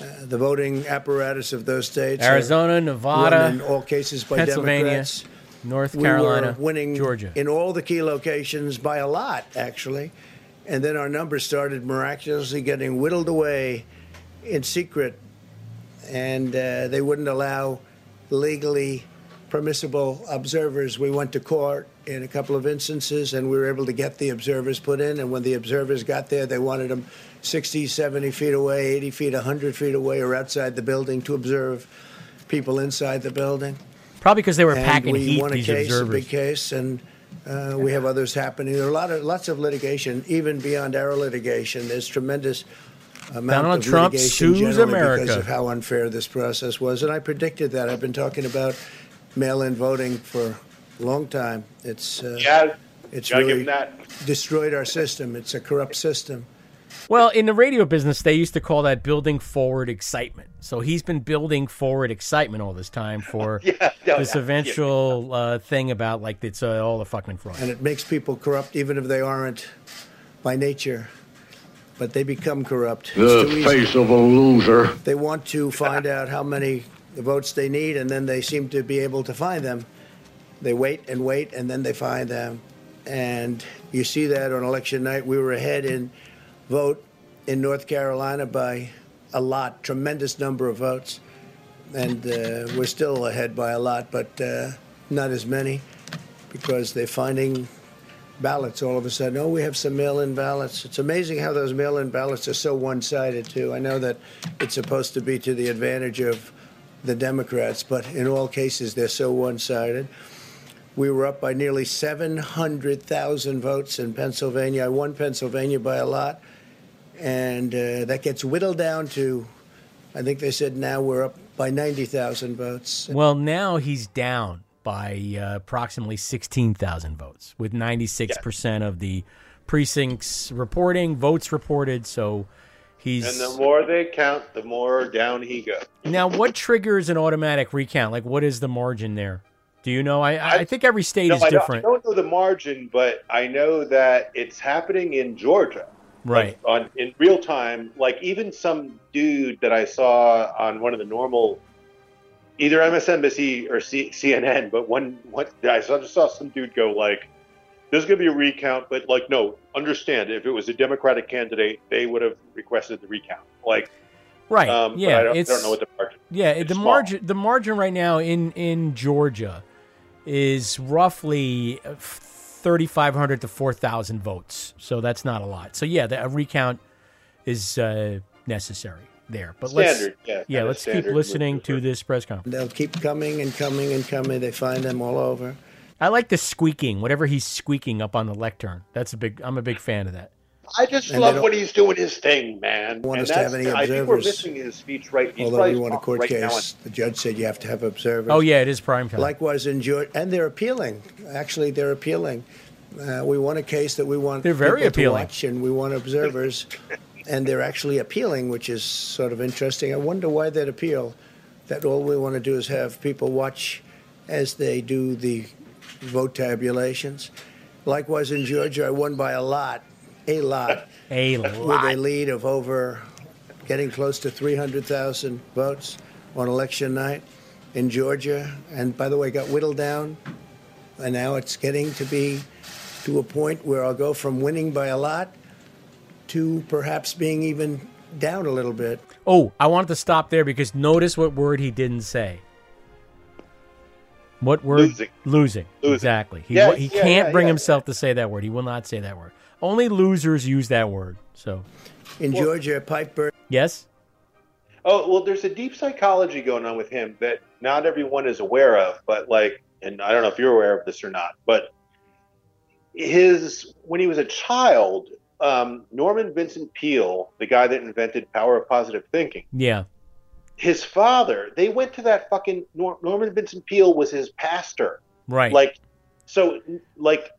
Speaker 21: Uh, the voting apparatus of those states
Speaker 19: Arizona, Nevada,
Speaker 21: in all cases by
Speaker 19: Pennsylvania,
Speaker 21: Democrats.
Speaker 19: North Carolina,
Speaker 21: were winning
Speaker 19: Georgia.
Speaker 21: in all the key locations by a lot, actually. And then our numbers started miraculously getting whittled away in secret, and uh, they wouldn't allow legally permissible observers. We went to court in a couple of instances, and we were able to get the observers put in. And when the observers got there, they wanted them 60, 70 feet away, 80 feet, 100 feet away, or outside the building to observe people inside the building.
Speaker 19: Probably because they were
Speaker 21: And
Speaker 19: packing
Speaker 21: we
Speaker 19: heat.
Speaker 21: won a
Speaker 19: These
Speaker 21: case, a big case, and uh, we have others happening. There are a lot of lots of litigation, even beyond our litigation. There's tremendous
Speaker 19: Donald
Speaker 21: of
Speaker 19: Trump
Speaker 21: litigation
Speaker 19: sues
Speaker 21: generally
Speaker 19: America.
Speaker 21: because of how unfair this process was, and I predicted that. I've been talking about mail-in voting for a long time. It's uh,
Speaker 20: Yeah,
Speaker 21: it's
Speaker 20: give
Speaker 21: really
Speaker 20: him that.
Speaker 21: destroyed our system. It's a corrupt system.
Speaker 19: Well, in the radio business, they used to call that building forward excitement. So he's been building forward excitement all this time for
Speaker 20: Yeah, yeah,
Speaker 19: this
Speaker 20: yeah,
Speaker 19: eventual Uh, thing about like it's uh, all a fucking fraud.
Speaker 21: and it makes people corrupt even if they aren't by nature. But they become corrupt.
Speaker 7: The
Speaker 21: easy.
Speaker 7: face of a loser.
Speaker 21: They want to find out how many votes they need, and then they seem to be able to find them. They wait and wait, and then they find them. And you see that on election night. We were ahead in vote in North Carolina by a lot, tremendous number of votes, and uh, we're still ahead by a lot, but uh, not as many because they're finding ballots all of a sudden. Oh, we have some mail-in ballots. It's amazing how those mail-in ballots are so one-sided too. I know that it's supposed to be to the advantage of the Democrats, but in all cases they're so one-sided. We were up by nearly 700,000 votes in Pennsylvania. I won Pennsylvania by a lot, and uh, that gets whittled down to, I think they said now we're up by 90,000 votes.
Speaker 19: Well, now he's down by uh, approximately 16,000 votes, with 96% of the precincts reporting, votes reported. So he's.
Speaker 20: And the more they count, the more down he goes.
Speaker 19: Now, what triggers an automatic recount? Like, what is the margin there? Do you know? I, I think every state
Speaker 20: No,
Speaker 19: is
Speaker 20: I don't-
Speaker 19: different.
Speaker 20: I don't know the margin, but I know that it's happening in Georgia.
Speaker 19: Right.
Speaker 20: on in real time. Like even some dude that I saw on one of the normal, either MSNBC or C- CNN, but one what I just saw some dude go like, "There's going to be a recount," but like, no, understand if it was a Democratic candidate, they would have requested the recount. Like,
Speaker 19: Right.
Speaker 20: Um,
Speaker 19: yeah.
Speaker 20: I don't,
Speaker 19: it's,
Speaker 20: I don't know what the margin.
Speaker 19: Yeah, the
Speaker 20: small.
Speaker 19: margin the margin right now in in Georgia is roughly thirty five hundred to four thousand votes. So that's not a lot. So yeah, the, a recount is uh, necessary there. But
Speaker 21: Standard,
Speaker 19: let's
Speaker 21: yeah,
Speaker 19: yeah, let's keep listening to this press conference.
Speaker 21: They'll keep coming and coming and coming. They find them all over.
Speaker 19: I like the squeaking, whatever he's squeaking up on the lectern. That's a big. I'm a big fan of that.
Speaker 20: I just
Speaker 21: And
Speaker 20: love
Speaker 21: don't-
Speaker 20: when he's doing his thing, man.
Speaker 21: want
Speaker 20: and
Speaker 21: us to have
Speaker 20: that's-
Speaker 21: any
Speaker 20: I think we're missing his speech right. He's
Speaker 21: Although we won a court
Speaker 20: right now
Speaker 21: case, the judge said you have to have observers.
Speaker 19: Oh yeah, it is prime time.
Speaker 21: Likewise in Georgia, and they're appealing. Actually, they're appealing. Uh, we want a case that we want
Speaker 19: They're very
Speaker 21: people to
Speaker 19: appealing.
Speaker 21: watch, and we want observers, and they're actually appealing, which is sort of interesting. I wonder why they'd appeal. That all we want to do is have people watch as they do the vote tabulations. Likewise in Georgia, I won by a lot, a lot,
Speaker 19: a lot, with
Speaker 21: a lead of over, getting close to 300,000 votes on election night in Georgia. And by the way, got whittled down, and now it's getting to be to a point where I'll go from winning by a lot to perhaps being even down a little bit.
Speaker 19: Oh, I wanted to stop there because notice what word he didn't say. What word?
Speaker 20: Losing.
Speaker 19: Losing.
Speaker 20: Losing.
Speaker 19: Exactly. He,
Speaker 20: Yeah,
Speaker 19: he
Speaker 20: yeah,
Speaker 19: can't
Speaker 20: yeah,
Speaker 19: bring
Speaker 20: yeah.
Speaker 19: himself to say that word. He will not say that word. Only losers use that word. So,
Speaker 21: In Georgia, Piper.
Speaker 19: yes?
Speaker 20: Oh well, there's a deep psychology going on with him that not everyone is aware of, but like, and I don't know if you're aware of this or not, but his when he was a child, um, Norman Vincent Peale, the guy that invented power of positive thinking,
Speaker 19: Yeah.
Speaker 20: his father, they went to that fucking Nor- Norman Vincent Peale was his pastor,
Speaker 19: Right.
Speaker 20: Like, so like.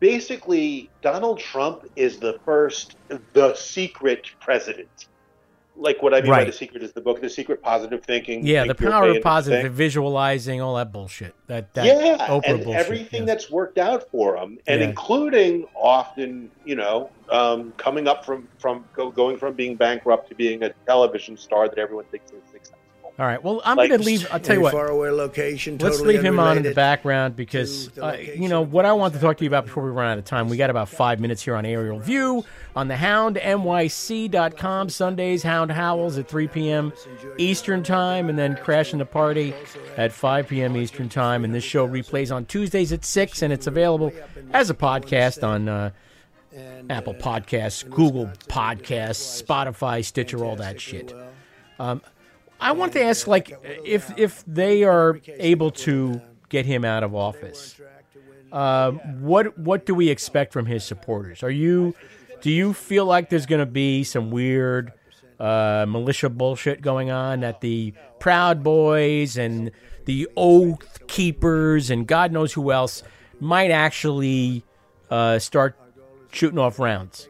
Speaker 20: Basically, Donald Trump is the first, the secret president. Like what I mean by the secret is the book, The Secret Positive Thinking.
Speaker 19: Yeah, the power of positive, visualizing, all that bullshit. That, that
Speaker 20: yeah,
Speaker 19: Oprah
Speaker 20: and
Speaker 19: bullshit.
Speaker 20: everything that's worked out for him, and
Speaker 19: Yeah.
Speaker 20: including often, you know, um, coming up from from go, going from being bankrupt to being a television star that everyone thinks is successful.
Speaker 19: All right. Well, I'm
Speaker 20: Like-
Speaker 19: going to leave. I'll tell you what.
Speaker 21: faraway location.
Speaker 19: Let's leave him on in the background because, uh, you know, what I want to talk to you about before we run out of time. We got about five minutes here on Aerial View on the houndnyc.com. Sundays, Hound Howls at 3 p.m. Eastern Time, and then Crashing the Party at 5 p.m. Eastern Time. And this show replays on Tuesdays at 6, and it's available as a podcast on uh, Apple Podcasts, Google Podcasts, Spotify, Stitcher, all that shit. Um, I want to ask, like, if if they are able to get him out of office, uh, what what do we expect from his supporters? Are you do you feel like there's going to be some weird uh, militia bullshit going on that the Proud Boys and the Oath Keepers and God knows who else might actually uh, start shooting off rounds?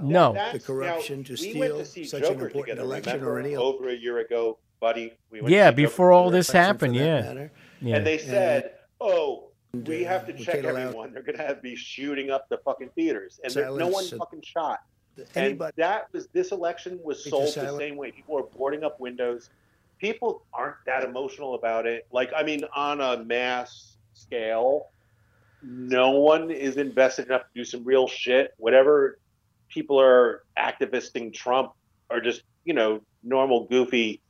Speaker 19: No.
Speaker 21: The corruption to
Speaker 20: we went
Speaker 21: steal
Speaker 20: to see
Speaker 21: such
Speaker 20: Joker
Speaker 21: an important
Speaker 20: together,
Speaker 21: election
Speaker 20: remember?
Speaker 21: or any
Speaker 20: over a year ago, buddy. We went to
Speaker 19: Yeah,
Speaker 20: see
Speaker 19: before
Speaker 20: Joker
Speaker 19: all
Speaker 20: together.
Speaker 19: this happened, yeah. yeah.
Speaker 20: And they said, "Oh, we have to
Speaker 21: we
Speaker 20: check
Speaker 21: can't allow-
Speaker 20: everyone. They're going to have be shooting up the fucking theaters, and there, no one
Speaker 21: and-
Speaker 20: fucking shot." And
Speaker 21: Anybody-
Speaker 20: that was this election was
Speaker 21: It's a
Speaker 20: sold the
Speaker 21: silent-
Speaker 20: same way. People are boarding up windows. People aren't that emotional about it. Like, I mean, on a mass scale, no one is invested enough to do some real shit. Whatever people are activisting Trump are just you know normal goofy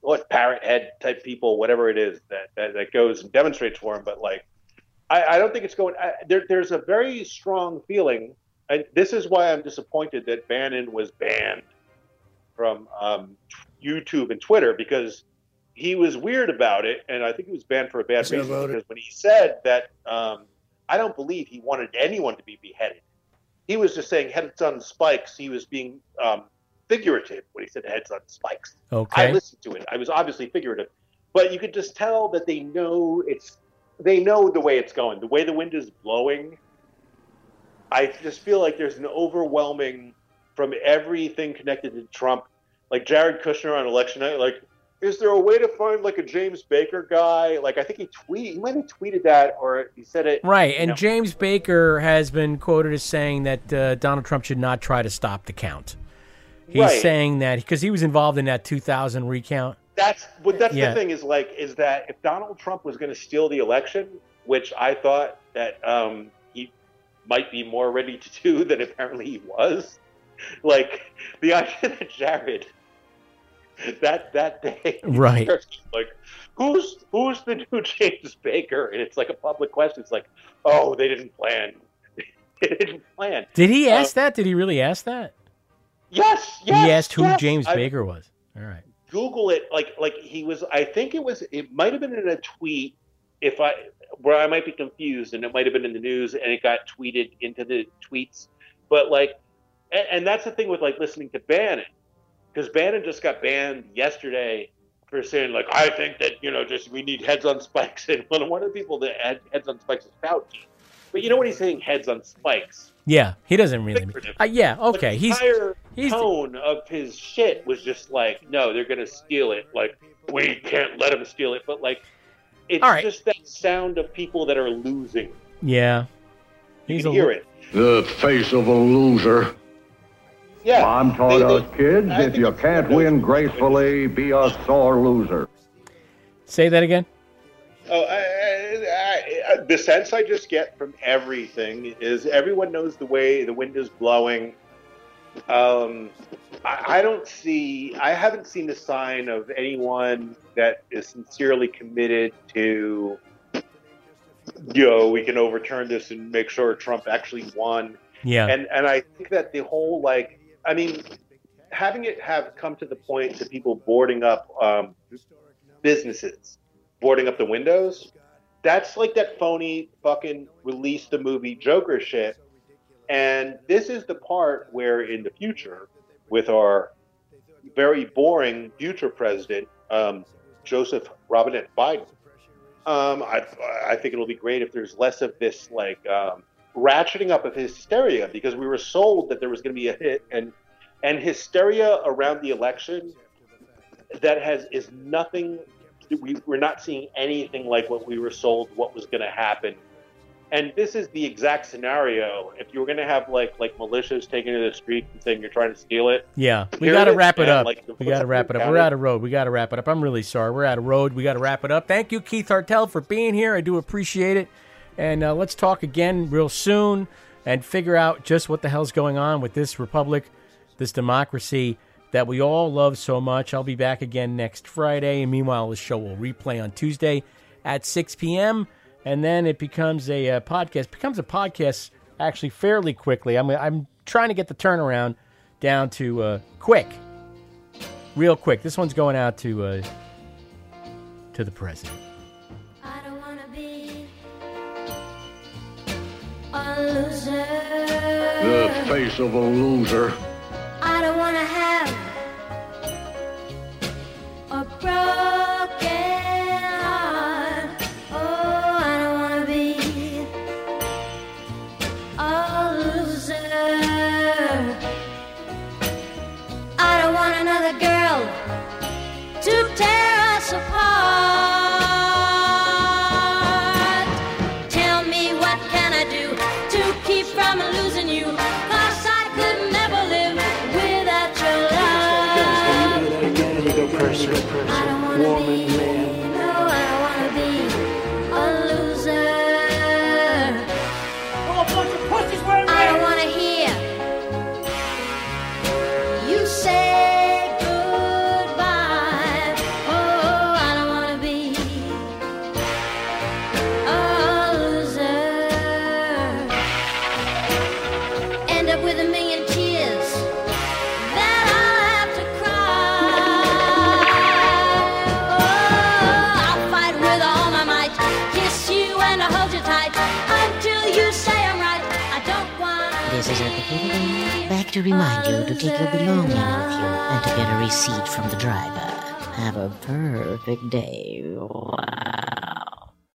Speaker 20: what parrot head type people whatever it is that that, that goes and demonstrates for him but like I, I don't think it's going I, there, there's a very strong feeling and this is why I'm disappointed that Bannon was banned from um, YouTube and Twitter because he was weird about it, and I think he was banned for a bad reason. Because when he said that, um, I don't believe he wanted anyone to be beheaded. He was just saying heads on spikes. He was being um, figurative when he said heads on spikes.
Speaker 19: Okay.
Speaker 20: I listened to it. I was obviously figurative, but you could just tell that they know it's. They know the way it's going. The way the wind is blowing. I just feel like there's an overwhelming from everything connected to Trump, like Jared Kushner on election night. Like, is there a way to find like a James Baker guy? Like, I think he tweet, he might have tweeted that, or he said it.
Speaker 19: Right, and
Speaker 20: know.
Speaker 19: James Baker has been quoted as saying that uh, Donald Trump should not try to stop the count. He's
Speaker 20: Right.
Speaker 19: saying that because he was involved in that 2000 recount.
Speaker 20: That's but that's
Speaker 19: Yeah.
Speaker 20: the thing is like is that if Donald Trump was going to steal the election, which I thought that um, he might be more ready to do than apparently he was, like the idea that Jared that that day,
Speaker 19: Right.
Speaker 20: like who's who's the new James Baker, and it's like a public question. It's like, oh, they didn't plan, they didn't plan.
Speaker 19: Did he ask um, that? Did he really ask that?
Speaker 20: Yes, yes.
Speaker 19: he asked who
Speaker 20: yes.
Speaker 19: James
Speaker 20: I-
Speaker 19: Baker was. All right.
Speaker 20: Google it. Like like he was. I think it was. It might have been in a tweet. If I where I might be confused, and it might have been in the news, and it got tweeted into the tweets. But like, and, and that's the thing with like listening to Bannon, because Bannon just got banned yesterday for saying like I think that you know just we need heads on spikes, and one one of the people that had heads on spikes is Fauci. But you know what he's saying? Heads on spikes.
Speaker 19: Yeah, he doesn't really.
Speaker 20: Figurative.
Speaker 19: Uh, yeah, okay.
Speaker 20: the entire
Speaker 19: he's-
Speaker 20: tone of his shit was just like, no, they're gonna steal it. Like we can't let them steal it. But like, it's
Speaker 19: All right.
Speaker 20: just that sound of people that are losing.
Speaker 19: yeah.
Speaker 20: You
Speaker 19: He's
Speaker 20: can
Speaker 19: a
Speaker 20: hear it.
Speaker 7: The face of a loser.
Speaker 20: Yeah.
Speaker 7: Mom taught
Speaker 20: They- they-
Speaker 7: us kids,
Speaker 20: I
Speaker 7: if you can't win gracefully, be a sore loser.
Speaker 19: Say that again.
Speaker 20: Oh, I, I, I, the sense I just get from everything is everyone knows the way the wind is blowing. Um, I, I don't see, I haven't seen a sign of anyone that is sincerely committed to, you know, we can overturn this and make sure Trump actually won.
Speaker 19: Yeah.
Speaker 20: And and I think that the whole like, I mean, having it have come to the point to people boarding up um, businesses, boarding up the windows, that's like that phony fucking release the movie Joker shit. And this is the part where in the future, with our very boring future president, um, Joseph Robinette Biden, um, I, I think it'll be great if there's less of this like um, ratcheting up of hysteria because we were sold that there was going to be a hit and and hysteria around the election that has is nothing. We, we're not seeing anything like what we were sold what was going to happen. And this is the exact scenario. If you were going to have like like militias taking to the street and saying you're trying to steal it,
Speaker 19: Yeah, we got to wrap it up.
Speaker 20: Like,
Speaker 19: we got to wrap it up. We're out of road. We got to wrap it up. I'm really sorry. We're out of road. We got to wrap it up. Thank you, Keith Hartel, for being here. I do appreciate it. And uh, let's talk again real soon and figure out just what the hell's going on with this republic, this democracy that we all love so much. I'll be back again next Friday. And meanwhile, the show will replay on Tuesday at 6 p.m. And then it becomes a uh, podcast. Becomes a podcast actually fairly quickly. I'm I'm trying to get the turnaround down to uh, quick, real quick. This one's going out to uh, to the president.
Speaker 7: Face of a loser.
Speaker 22: I don't want to have a broken
Speaker 23: to remind you to take your belongings with you and to get a receipt from the driver. Have a perfect day.